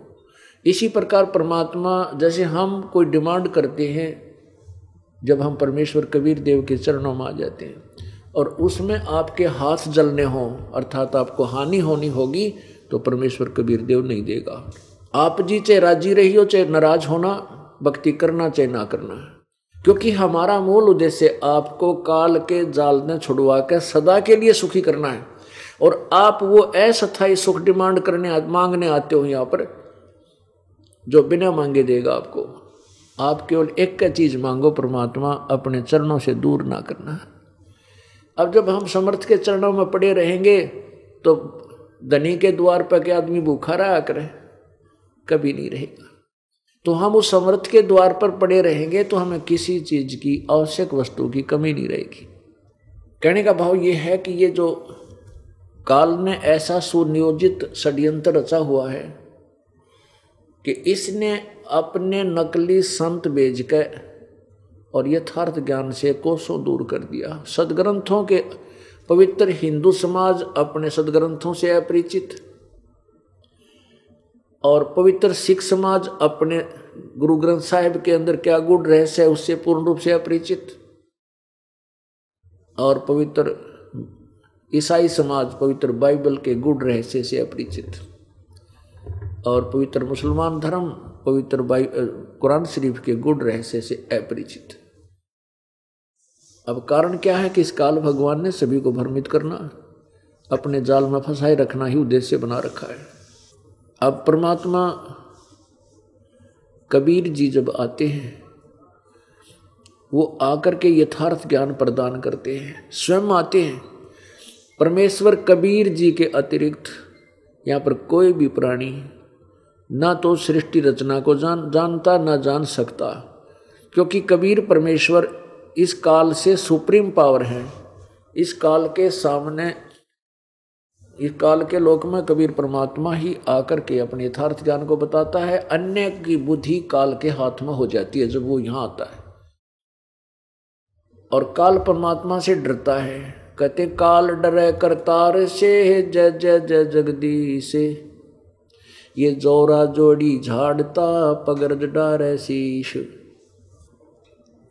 इसी प्रकार परमात्मा, जैसे हम कोई डिमांड करते हैं, जब हम परमेश्वर कबीर देव के चरणों में आ जाते हैं और उसमें आपके हाथ जलने हों, अर्थात आपको हानि होनी होगी तो परमेश्वर कबीर देव नहीं देगा। आप जी चाहे राज़ी रही हो, चाहे नाराज़ होना, भक्ति करना, चाहे ना करना क्योंकि हमारा मूल उद्देश्य आपको काल के जाल में छुड़वा कर सदा के लिए सुखी करना है। और आप वो अस्थायी सुख डिमांड करने, मांगने आते हो यहाँ पर, जो बिना मांगे देगा आपको। आप केवल एक का चीज़ मांगो, परमात्मा अपने चरणों से दूर ना करना अब जब हम समर्थ के चरणों में पड़े रहेंगे तो धनी के द्वार पर के आदमी भूखा रहा करे, कभी नहीं रहेगा। तो हम उस समर्थ के द्वार पर पड़े रहेंगे तो हमें किसी चीज़ की आवश्यक वस्तु की कमी नहीं रहेगी। कहने का भाव ये है कि ये जो काल ने ऐसा सुनियोजित षड्यंत्र रचा हुआ है, कि इसने अपने नकली संत भेज कर और यथार्थ ज्ञान से कोसों दूर कर दिया। सदग्रंथों के पवित्र हिंदू समाज अपने सदग्रंथों से अपरिचित और पवित्र सिख समाज अपने गुरु ग्रंथ साहिब के अंदर क्या गुण रहस्य है, उससे पूर्ण रूप से अपरिचित। और पवित्र ईसाई समाज, पवित्र बाइबल के गुण रहस्य से अपरिचित। और पवित्र मुसलमान धर्म, पवित्र कुरान शरीफ के गुण रहस्य से अपरिचित। अब कारण क्या है कि इस काल भगवान ने सभी को भ्रमित करना? अपने जाल में फंसाए रखना ही उद्देश्य बना रखा है। अब परमात्मा, कबीर जी जब आते हैं, वो आकर के यथार्थ ज्ञान प्रदान करते हैं। स्वयं आते हैं। परमेश्वर कबीर जी के अतिरिक्त यहाँ पर कोई भी प्राणी ना तो सृष्टि रचना को जान, जानता, ना जान सकता। क्योंकि कबीर परमेश्वर इस काल से सुप्रीम पावर है। इस काल के सामने, इस काल के लोक में कबीर परमात्मा ही आकर के अपने यथार्थ ज्ञान को बताता है। अन्य की बुद्धि काल के हाथ में हो जाती है जब वो यहाँ आता है। और काल परमात्मा से डरता है। कहते काल डरे करतार से, जय जय जय, जगदीश ये जोरा जोड़ी झाड़ता, पगरज डारे शीश।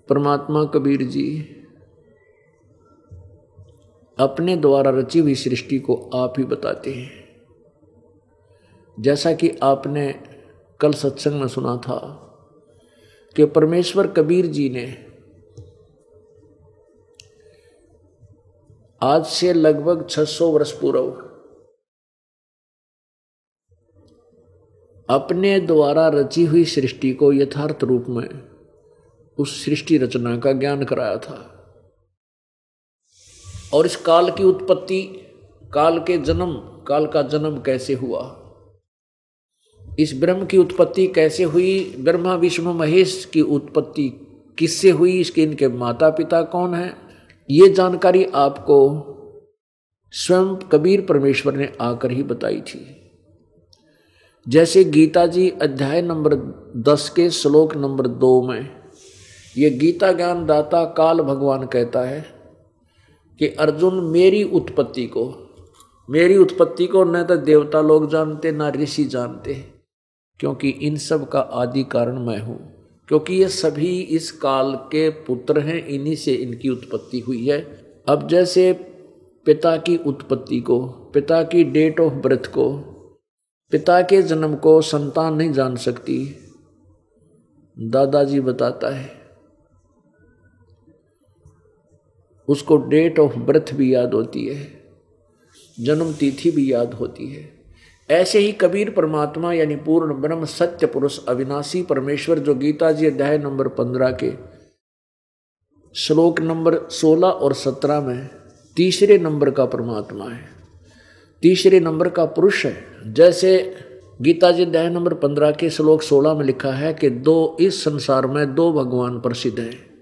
परमात्मा कबीर जी अपने द्वारा रची हुई सृष्टि को आप ही बताते हैं। जैसा कि आपने कल सत्संग में सुना था कि परमेश्वर कबीर जी ने आज से लगभग 600 वर्ष पूर्व अपने द्वारा रची हुई सृष्टि को यथार्थ रूप में उस सृष्टि रचना का ज्ञान कराया था। और इस काल की उत्पत्ति, काल के जन्म, काल का जन्म कैसे हुआ? इस ब्रह्म की उत्पत्ति कैसे हुई? ब्रह्मा, विष्णु, महेश की उत्पत्ति किससे हुई? इसके इनके माता पिता कौन हैं? ये जानकारी आपको स्वयं कबीर परमेश्वर ने आकर ही बताई थी। जैसे गीता जी अध्याय नंबर दस के श्लोक नंबर दो में ये गीता ज्ञान दाता काल भगवान कहता है कि अर्जुन मेरी उत्पत्ति को, मेरी उत्पत्ति को न तो देवता लोग जानते, ना ऋषि जानते, क्योंकि इन सब का आदि कारण मैं हूँ। क्योंकि ये सभी इस काल के पुत्र हैं, इन्हीं से इनकी उत्पत्ति हुई है। अब जैसे पिता की उत्पत्ति को, पिता की डेट ऑफ़ बर्थ को, पिता के जन्म को संतान नहीं जान सकती, दादाजी बताता है उसको डेट ऑफ़ बर्थ भी याद होती है, जन्म तिथि भी याद होती है। ऐसे ही कबीर परमात्मा यानी पूर्ण ब्रह्म सत्य पुरुष अविनाशी परमेश्वर जो गीता जी अध्याय नंबर पंद्रह के श्लोक नंबर सोलह और सत्रह में तीसरे नंबर का परमात्मा है। तीसरे नंबर का पुरुष है। जैसे गीता जी अध्याय नंबर पंद्रह के श्लोक सोलह में लिखा है कि दो इस संसार में दो भगवान प्रसिद्ध हैं।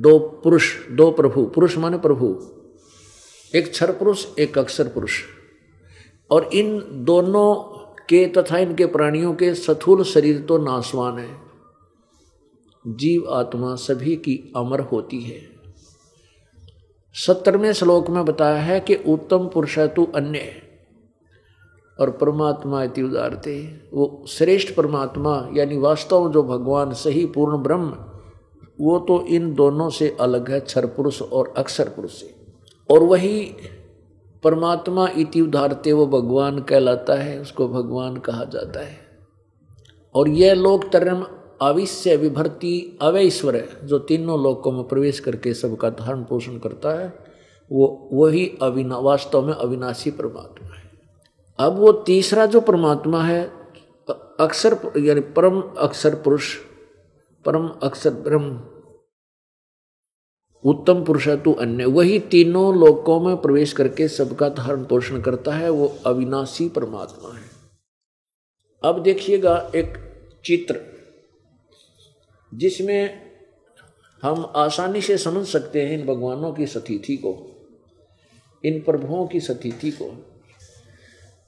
दो पुरुष, दो प्रभु, पुरुष माने प्रभु। एक क्षर पुरुष, एक अक्षर पुरुष। और इन दोनों के तथा इनके प्राणियों के सथूल शरीर तो नासवान है। जीव आत्मा सभी की अमर होती है। सत्तरवें श्लोक में बताया है कि उत्तम पुरुष है, तु अन्य और परमात्मा इति उदारते। वो श्रेष्ठ परमात्मा, यानी वास्तव जो भगवान, सही, पूर्ण ब्रह्म वो तो इन दोनों से अलग है क्षर पुरुष और अक्षर पुरुष से। और वही परमात्मा इति उधारते वो भगवान कहलाता है, उसको भगवान कहा जाता है। और यह लोक तरम अविश्य विभर्ति अवैश्वर जो तीनों लोकों में प्रवेश करके सबका धारण पोषण करता है, वो वही अविना, वास्तव में अविनाशी परमात्मा है। अब वो तीसरा जो परमात्मा है अक्षर, यानी परम अक्षर पुरुष परम अक्षर ब्रह्म। उत्तम पुरुष है तू अन्य। वही तीनों लोकों में प्रवेश करके सबका धारण पोषण करता है, वो अविनाशी परमात्मा है। अब देखिएगा एक चित्र, जिसमें हम आसानी से समझ सकते हैं इन भगवानों की सतीथि को, इन प्रभुओं की सतीथि को।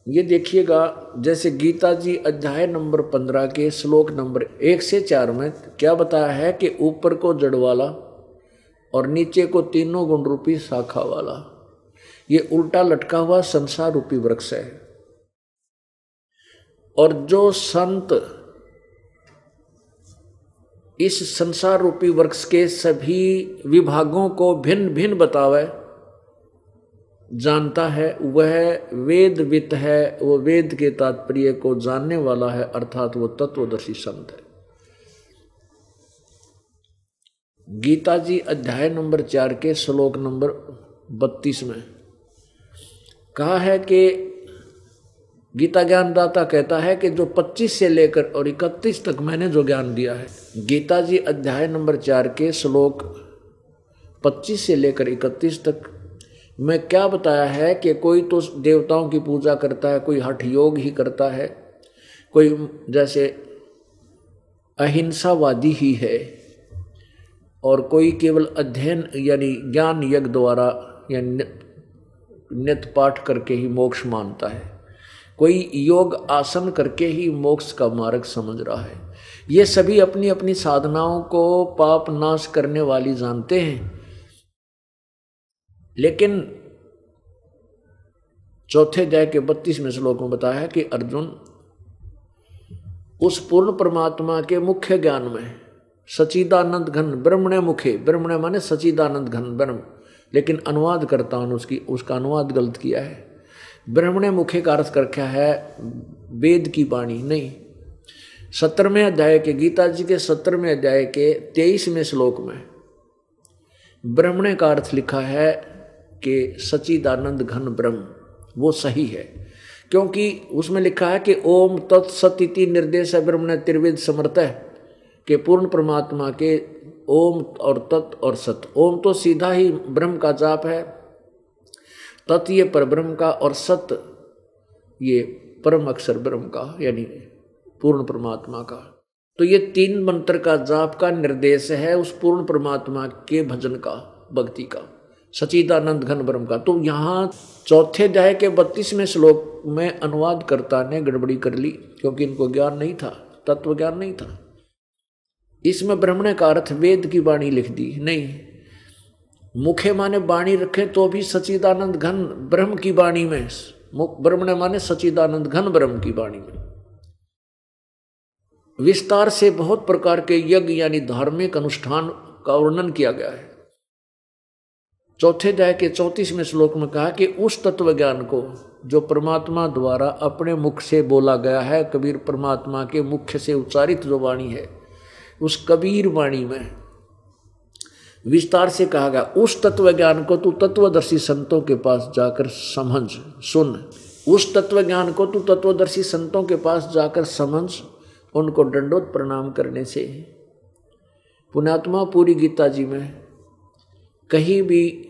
ये देखिएगा, जैसे गीता जी अध्याय नंबर पंद्रह के श्लोक नंबर एक से चार में क्या बताया है कि ऊपर को जड़ वाला और नीचे को तीनों गुण रूपी शाखा वाला। ये उल्टा लटका हुआ संसार रूपी वृक्ष है। और जो संत इस संसार रूपी वृक्ष के सभी विभागों को भिन्न भिन्न बतावे जानता है, वह वेदवित है, वो वेद के तात्पर्य को जानने वाला है, अर्थात वो तत्वदर्शी संत है। गीता जी अध्याय नंबर चार के श्लोक नंबर बत्तीस में कहा है कि गीता ज्ञानदाता कहता है कि जो 25 से लेकर और 31 तक मैंने जो ज्ञान दिया है, गीता जी अध्याय नंबर चार के श्लोक 25 से लेकर 31 तक मैं क्या बताया है कि कोई तो देवताओं की पूजा करता है, कोई हठ योग ही करता है, कोई जैसे अहिंसावादी ही है, और कोई केवल अध्ययन यानी ज्ञान यज्ञ द्वारा या नित्य पाठ करके ही मोक्ष मानता है। कोई योग आसन करके ही मोक्ष का मार्ग समझ रहा है। ये सभी अपनी अपनी साधनाओं को पाप नाश करने वाली जानते हैं। लेकिन चौथे अध्याय के बत्तीसवें श्लोक में बताया कि अर्जुन उस पूर्ण परमात्मा के मुख्य ज्ञान में सचिदानंद घन, ब्रह्मणे मुखे। ब्रह्मणे माने सचिदानंद घन, ब्रह्म। लेकिन अनुवाद करता हूँ, उसकी, उसका अनुवाद गलत किया है। ब्रह्मणे मुखे का अर्थ क्या है? वेद की वाणी, नहीं। सत्तरवें अध्याय के, गीता जी के सत्तरवें अध्याय के तेईसवें श्लोक में ब्रह्मणे का अर्थ लिखा है कि सचिदानंद घन ब्रह्म, वो सही है। क्योंकि उसमें लिखा है कि ओम तत्सति निर्देश ब्रह्मण त्रिवेद समर्थ है कि पूर्ण परमात्मा के ओम और तत् और सत। ओम तो सीधा ही ब्रह्म का जाप है, तत् ये पर ब्रह्म का और सत ये परम अक्षर ब्रह्म का, यानी पूर्ण परमात्मा का। तो ये तीन मंत्र का जाप का निर्देश है उस पूर्ण परमात्मा के भजन का, भक्ति का। सचिदानंद घन ब्रह्म का। तो यहाँ चौथे अध्याय के बत्तीसवें श्लोक में अनुवादकर्ता ने गड़बड़ी कर ली, क्योंकि इनको ज्ञान नहीं था, तत्व ज्ञान नहीं था। इसमें ब्रह्मण का अर्थ वेद की वाणी लिख दी, नहीं। मुखे माने वाणी रखे तो भी सचिदानंद घन ब्रह्म की वाणी में ब्रह्म ने माने सचिदानंद घन ब्रह्म की वाणी में। विस्तार से बहुत प्रकार के यज्ञ यानी धार्मिक अनुष्ठान का वर्णन किया गया है। चौथे अध्याय के चौतीसवें श्लोक में कहा कि उस तत्व ज्ञान को जो परमात्मा द्वारा अपने मुख से बोला गया है, कबीर परमात्मा के मुख्य से उच्चारित जो वाणी है, उस कबीर वाणी में विस्तार से कहा गया, उस तत्व ज्ञान को तू तत्वदर्शी संतों के पास जाकर समझ, सुन। उस तत्व ज्ञान को तू तत्वदर्शी संतों के पास जाकर समझ, उनको दंडोत प्रणाम करने से। पुणात्मा पूरी गीता जी में कहीं भी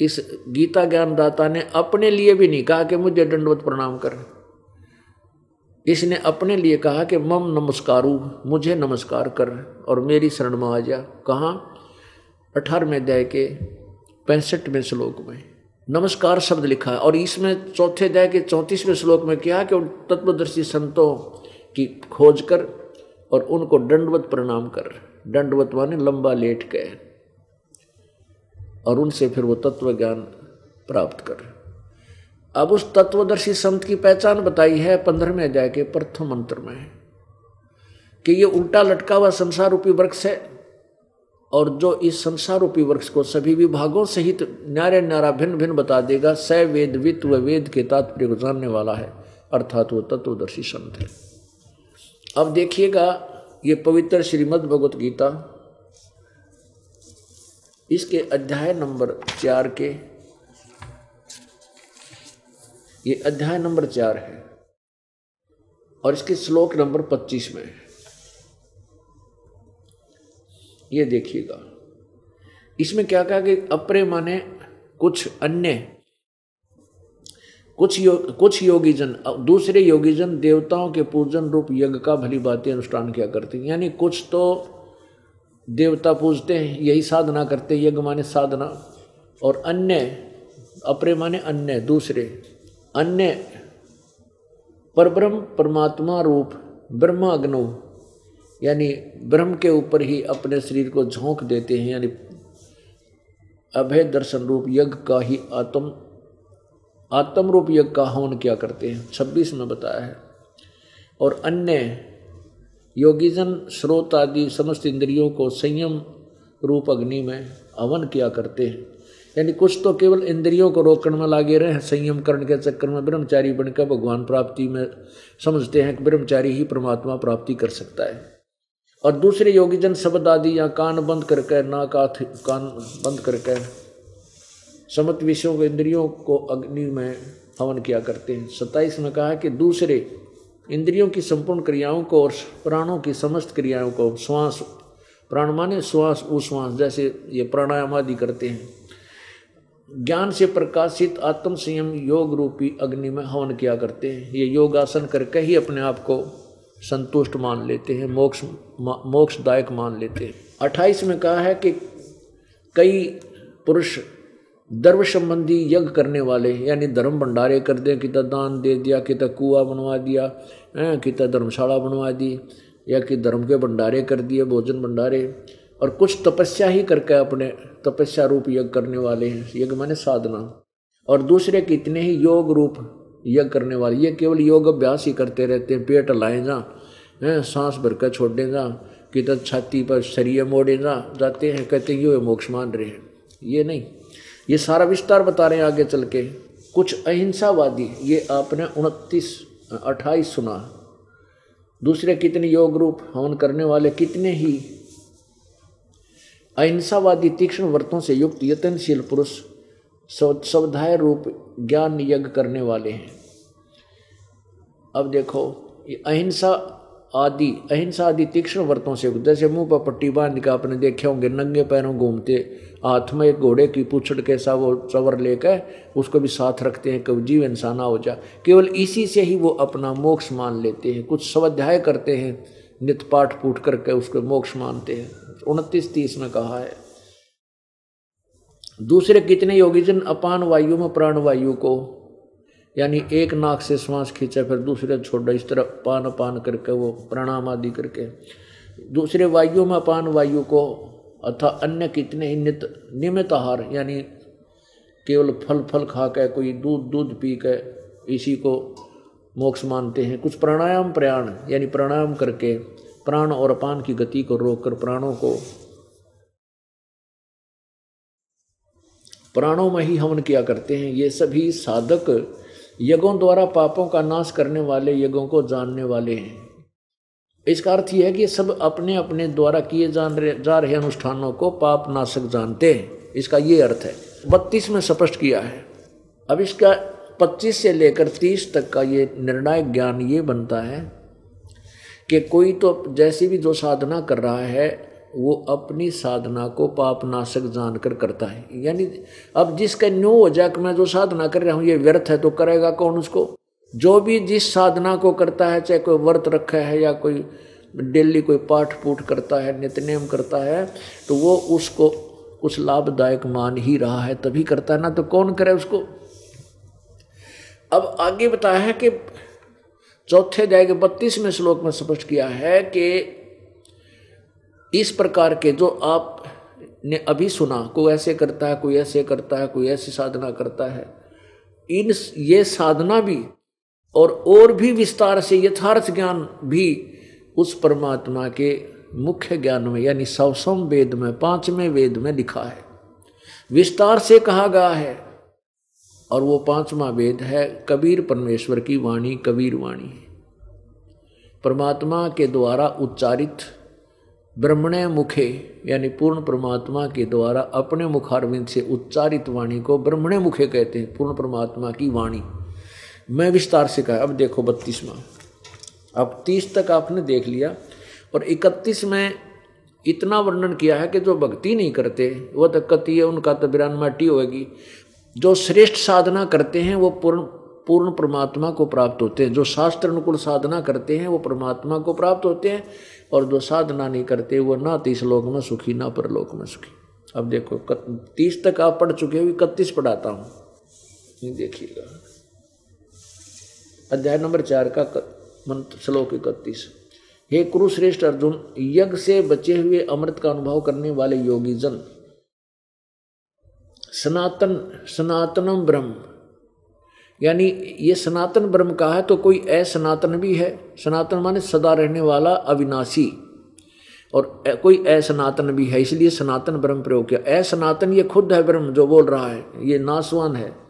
इस गीता ज्ञानदाता ने अपने लिए भी नहीं कहा कि मुझे दंडवत प्रणाम कर। इसने अपने लिए कहा कि मम नमस्कारु, मुझे नमस्कार कर और मेरी शरण में आ जा। कहाँ? अठारहवें अध्याय के पैंसठवें श्लोक में। नमस्कार शब्द लिखा है और इसमें चौथे अध्याय के चौंतीसवें श्लोक में क्या कि उन तत्वदर्शी संतों की खोज कर और उनको दंडवत प्रणाम कर। दंडवत माने लंबा लेट गए और उनसे फिर वो तत्व ज्ञान प्राप्त कर। अब उस तत्वदर्शी संत की पहचान बताई है, पंद्रहवें अध्याय के प्रथम मंत्र में कि ये उल्टा लटका हुआ संसार रूपी वृक्ष है और जो इस संसार रूपी वृक्ष को सभी विभागों सहित न्यारे न्यारा भिन्न भिन्न बता देगा स वेद, वित्त व वेद के तात्पर्य को जानने वाला है, अर्थात वो तत्वदर्शी संत है। अब देखिएगा ये पवित्र श्रीमद् भगवत गीता इसके अध्याय नंबर चार के ये अध्याय नंबर चार है और इसके श्लोक नंबर पच्चीस में है। ये देखिएगा। इसमें क्या कहा कि अप्रे माने कुछ अन्य कुछ यो, कुछ योगीजन दूसरे योगीजन देवताओं के पूजन रूप यज्ञ का भली बातें अनुष्ठान किया करते हैं। यानी कुछ तो देवता पूजते हैं, यही साधना करते हैं, यज्ञ माने साधना। और अन्य, अपरे माने अन्य, दूसरे। अन्य, परब्रह्म, परमात्मा रूप, ब्रह्मा अग्नो। यानी ब्रह्म के ऊपर ही अपने शरीर को झोंक देते हैं, यानी अभय दर्शन रूप यज्ञ का ही आत्म आत्म रूप यज्ञ का हवन क्या करते हैं। छब्बीस में बताया है। और अन्य योगीजन, स्रोत आदि समस्त इंद्रियों को संयम रूप अग्नि में हवन किया करते हैं। यानी कुछ तो केवल इंद्रियों को रोकने में लागे रहे हैं, संयम करण के चक्कर में ब्रह्मचारी बनकर भगवान प्राप्ति में समझते हैं कि ब्रह्मचारी ही परमात्मा प्राप्ति कर सकता है। और दूसरे योगीजन शब्द आदि या कान बंद करके, नाक कान बंद करके समत विषयों को इंद्रियों को अग्नि में हवन किया करते हैं। सत्ताईस में कहा कि दूसरे इंद्रियों की संपूर्ण क्रियाओं को और प्राणों की समस्त क्रियाओं को, श्वास, प्राण माने श्वास उश्वास जैसे ये प्राणायाम आदि करते हैं। ज्ञान से प्रकाशित आत्म संयम योग रूपी अग्नि में हवन किया करते हैं। ये योगासन करके ही अपने आप को संतुष्ट मान लेते हैं, मोक्ष मोक्षदायक मान लेते हैं। अट्ठाईस में कहा है कि कई पुरुष धर्म संबंधी यज्ञ करने वाले, यानी धर्म भंडारे कर दें कि दान दे दिया कि कुआ बनवा दिया कि धर्मशाला बनवा दी, या कि धर्म के भंडारे कर दिए, भोजन भंडारे, और कुछ तपस्या ही करके अपने तपस्या रूप यज्ञ करने वाले हैं। यज्ञ माने साधना। और दूसरे कितने ही योग रूप यज्ञ करने वाले, ये केवल योग अभ्यास ही करते रहते हैं। पेट लाए जा, हैं, सांस भर कर छोड़े जा कि छाती पर शरीर मोड़े जा, जाते हैं, कहते हैं, ये मोक्ष मान रहे हैं। ये नहीं। ये सारा विस्तार बता रहे हैं आगे चल के। कुछ अहिंसावादी, ये आपने उनतीस अट्ठाईस सुना। दूसरे कितने योग रूप हवन करने वाले कितने ही अहिंसावादी तीक्ष्ण व्रतों से युक्त यत्नशील पुरुष स्वधाय रूप ज्ञान यज्ञ करने वाले हैं। अब देखो, ये अहिंसा आदि अहिंसा आदि तीक्ष्ण व्रतों से जैसे मुँह पर पट्टी बाँध के आपने देखे होंगे, नंगे पैरों घूमते हाथ में एक घोड़े की पूछड़ के सा वो चवर लेकर उसको भी साथ रखते हैं कभी जीव इंसाना हो जा। केवल इसी से ही वो अपना मोक्ष मान लेते हैं। कुछ स्वाध्याय करते हैं, नित पाठ पूठ करके उसको मोक्ष मानते हैं। उनतीस तीस में कहा है, दूसरे कितने योगी जन अपान वायु में प्राण वायु को, यानी एक नाक से श्वास खींचा, फिर दूसरे छोड़ा, इस तरह पान पान करके वो प्रणाम आदि करके, दूसरे वायु में अपान वायु को अथा अन्य कितने नित नियमित आहार, यानी केवल फल फल खा के कोई दूध दूध पी के इसी को मोक्ष मानते हैं। कुछ प्राणायाम प्रयाण, यानी प्राणायाम करके प्राण और अपान की गति को रोककर प्राणों को, प्राणों में ही हवन किया करते हैं। ये सभी साधक यज्ञों द्वारा पापों का नाश करने वाले यज्ञों को जानने वाले हैं। इसका अर्थ यह है कि सब अपने अपने द्वारा किए जान जा रहे अनुष्ठानों को पाप नाशक जानते हैं। इसका ये अर्थ है। बत्तीस में स्पष्ट किया है। अब इसका पच्चीस से लेकर तीस तक का ये निर्णायक ज्ञान ये बनता है कि कोई तो जैसी भी जो साधना कर रहा है, वो अपनी साधना को पाप नाशक जानकर करता है। यानी अब जिसका न्यू हो जाए मैं जो साधना कर रहा हूँ, ये व्यर्थ है तो करेगा कौन उसको? जो भी जिस साधना को करता है, चाहे कोई व्रत रखा है या कोई डेली कोई पाठ पूठ करता है, नित्यनेम करता है तो वो उसको कुछ लाभदायक मान ही रहा है, तभी करता है। ना तो कौन करे उसको? अब आगे बताया है कि चौथे जाएगा बत्तीसवें श्लोक में स्पष्ट किया है कि इस प्रकार के जो आप ने अभी सुना, कोई ऐसे करता है, कोई ऐसे करता है, कोई ऐसी साधना करता है, इन ये साधना भी और और भी विस्तार से यथार्थ ज्ञान भी उस परमात्मा के मुख्य ज्ञान में, यानी सवसम वेद में, पाँचवें वेद में लिखा है। विस्तार से कहा गया है। और वो पांचवा वेद है, कबीर परमेश्वर की वाणी, कबीर वाणी। परमात्मा के द्वारा उच्चारित ब्रह्मण्य मुखे, यानी पूर्ण परमात्मा के द्वारा अपने मुखारविंद से उच्चारित वाणी को ब्रह्मण्य मुखे कहते हैं, पूर्ण परमात्मा की वाणी। मैं विस्तार से कहा, अब देखो बत्तीसवा। अब तीस तक आपने देख लिया और इकतीस में इतना वर्णन किया है कि जो भक्ति नहीं करते वह तो कति है, उनका तो बिरान माटी होगी जो श्रेष्ठ साधना करते हैं, वो पूर्ण पूर्ण परमात्मा को प्राप्त होते हैं। जो शास्त्र अनुकूल साधना करते हैं, वो परमात्मा को प्राप्त होते हैं। और जो साधना नहीं करते, वो ना तीस लोक में सुखी, ना परलोक में सुखी। अब देखो तीस तक आप पढ़ चुके हो, इकतीस पढ़ाता हूँ। देखिएगा। अध्याय नंबर चार का मंत्र, श्लोक इकतीस। हे कुरुश्रेष्ठ अर्जुन, यज्ञ से बचे हुए अमृत का अनुभव करने वाले योगी जन सनातन, सनातनम ब्रह्म। यानी ये सनातन ब्रह्म का है तो कोई असनातन भी है। सनातन माने सदा रहने वाला अविनाशी। और कोई असनातन भी है, इसलिए सनातन ब्रह्म प्रयोग किया। असनातन ये खुद है ब्रह्म, जो बोल रहा है, ये नासवान है।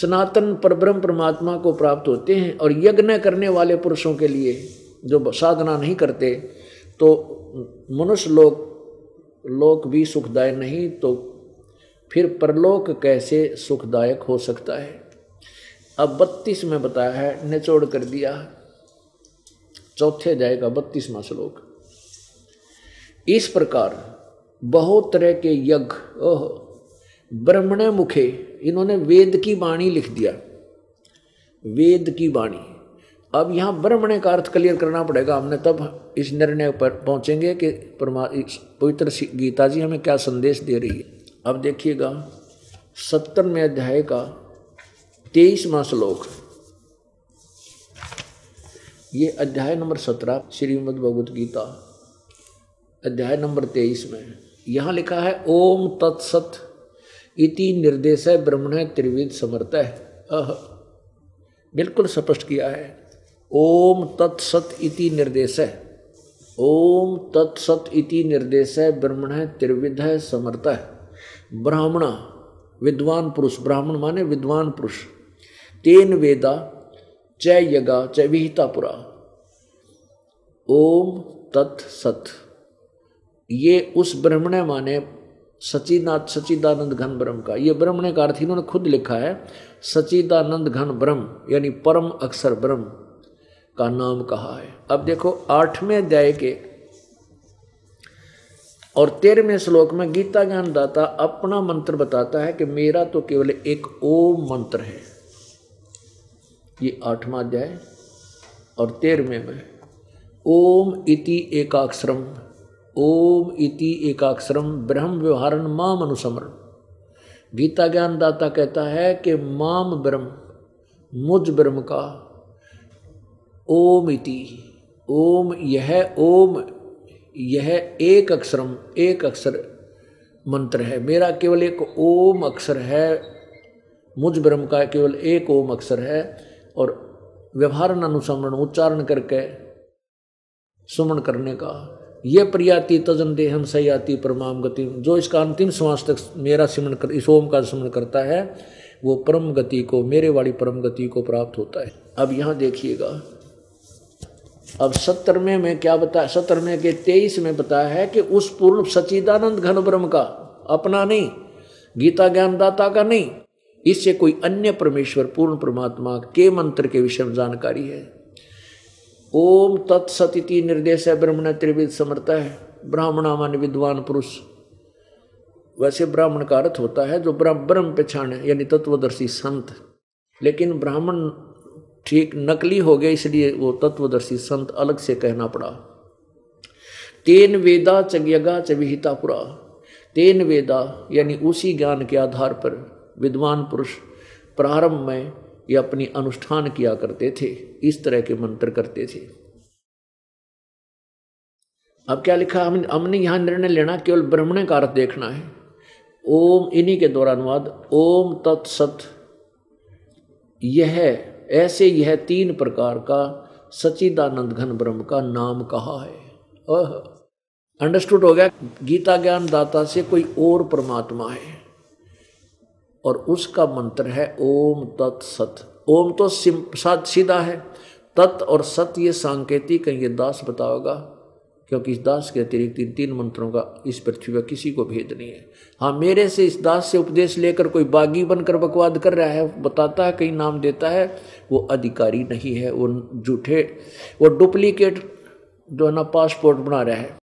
सनातन पर ब्रह्म परमात्मा को प्राप्त होते हैं और यज्ञ करने वाले पुरुषों के लिए जो साधना नहीं करते तो मनुष्य लोक लोक भी सुखदायक नहीं तो फिर परलोक कैसे सुखदायक हो सकता है? अब बत्तीस में बताया है, निचोड़ कर दिया। चौथे जाएगा बत्तीसवा श्लोक। इस प्रकार बहुत तरह के यज्ञ, ओह, ब्रह्मण मुखे इन्होंने वेद की वाणी लिख दिया। वेद की वाणी। अब यहाँ ब्रह्मण का अर्थ क्लियर करना पड़ेगा। हमने तब इस निर्णय पर पहुँचेंगे कि परमा पवित्र गीता जी हमें क्या संदेश दे रही है। अब देखिएगा, सत्तरवें अध्याय का तेईसवा श्लोक। ये अध्याय नंबर सत्रह, श्रीमद भगवत गीता। अध्याय नंबर तेईस में यहाँ लिखा है, ओम तत्सत इति निर्देश है ब्रह्मण त्रिविद समर्थ है। बिल्कुल स्पष्ट किया है। ओम तत्सत इति निर्देश। है ओम तत्सत इति निर्देश है ब्रह्मण त्रिविध है समर्थ है ब्राह्मण, विद्वान पुरुष, ब्राह्मण माने विद्वान पुरुष। तेन वेदा, च यगा, च विहिता पुरा ओम तत्सत ये उस ब्रह्मण माने सचिनाथ सचिदानंद घन ब्रह्म का। ये ब्रह्मण का अर्थ इन्होंने खुद लिखा है सचिदानंद घन ब्रह्म, यानी परम अक्षर ब्रह्म का नाम कहा है। अब देखो, आठवें अध्याय के और तेरहवें श्लोक में गीता ज्ञान दाता अपना मंत्र बताता है कि मेरा तो केवल एक ओम मंत्र है। ये आठवां अध्याय और तेरहवें में, ओम इति एकाक्षरम। ओम इति एकाक्षरम ब्रह्म व्यवहारण माम अनुसमरण। गीता ज्ञान दाता कहता है कि माम ब्रह्म, मुझ ब्रह्म का ओम इति, ओम यह ओम, यह एक अक्षरम, एक अक्षर मंत्र है। मेरा केवल एक ओम अक्षर है, मुझ ब्रह्म का केवल एक ओम अक्षर है और व्यवहार अनुसमरण, उच्चारण करके सुमन करने का ये प्रियाति तजन देहम सयाति परमाम गति। जो इसका अंतिम श्वास तक मेरा सिमरण कर, इस ओम का सिमरण करता है, वो परम गति को, मेरे वाली परम गति को प्राप्त होता है। अब यहाँ देखिएगा। अब सत्तरवें में क्या बताया सत्तरवें के तेईस में बताया है कि उस पूर्ण सचिदानंद घन ब्रह्म का अपना नहीं, गीता ज्ञानदाता का नहीं, इससे कोई अन्य परमेश्वर, पूर्ण परमात्मा के मंत्र के विषय में जानकारी है। ओम तत्सति निर्देश है ब्रह्मण त्रिविद समर्थ है। ब्राह्मणा मान विद्वान पुरुष। वैसे ब्राह्मण का अर्थ होता है जो ब्रह्म है, यानी तत्वदर्शी संत। लेकिन ब्राह्मण ठीक नकली हो गए, इसलिए वो तत्वदर्शी संत अलग से कहना पड़ा। तेन वेदा चज्ञगा च विहिता पुरा। तेन वेदा, यानी उसी ज्ञान के आधार पर विद्वान पुरुष प्रारंभ में ये अपनी अनुष्ठान किया करते थे, इस तरह के मंत्र करते थे। अब क्या लिखा? हम हमने यहाँ निर्णय लेना, केवल ब्रह्मण का अर्थ देखना है। ओम, इन्हीं के द्वारा अनुवाद, ओम तत्सत यह, ऐसे यह तीन प्रकार का सचिदानंद घन ब्रह्म का नाम कहा है। अंडरस्टूड हो गया? गीता ज्ञान दाता से कोई और परमात्मा है। और उसका मंत्र है, ओम तत् सत। ओम तो सीधा है। तत् और सत ये सांकेतिक ये दास बताओगा, क्योंकि इस दास के अतिरिक्त इन तीन मंत्रों का इस पृथ्वी पर किसी को भेद नहीं है। हाँ मेरे से इस दास से उपदेश लेकर कोई बागी बनकर बकवाद कर रहा है, बताता है, कहीं नाम देता है, वो अधिकारी नहीं है, वो झूठे, वो डुप्लीकेट जो है ना, पासपोर्ट बना रहा है।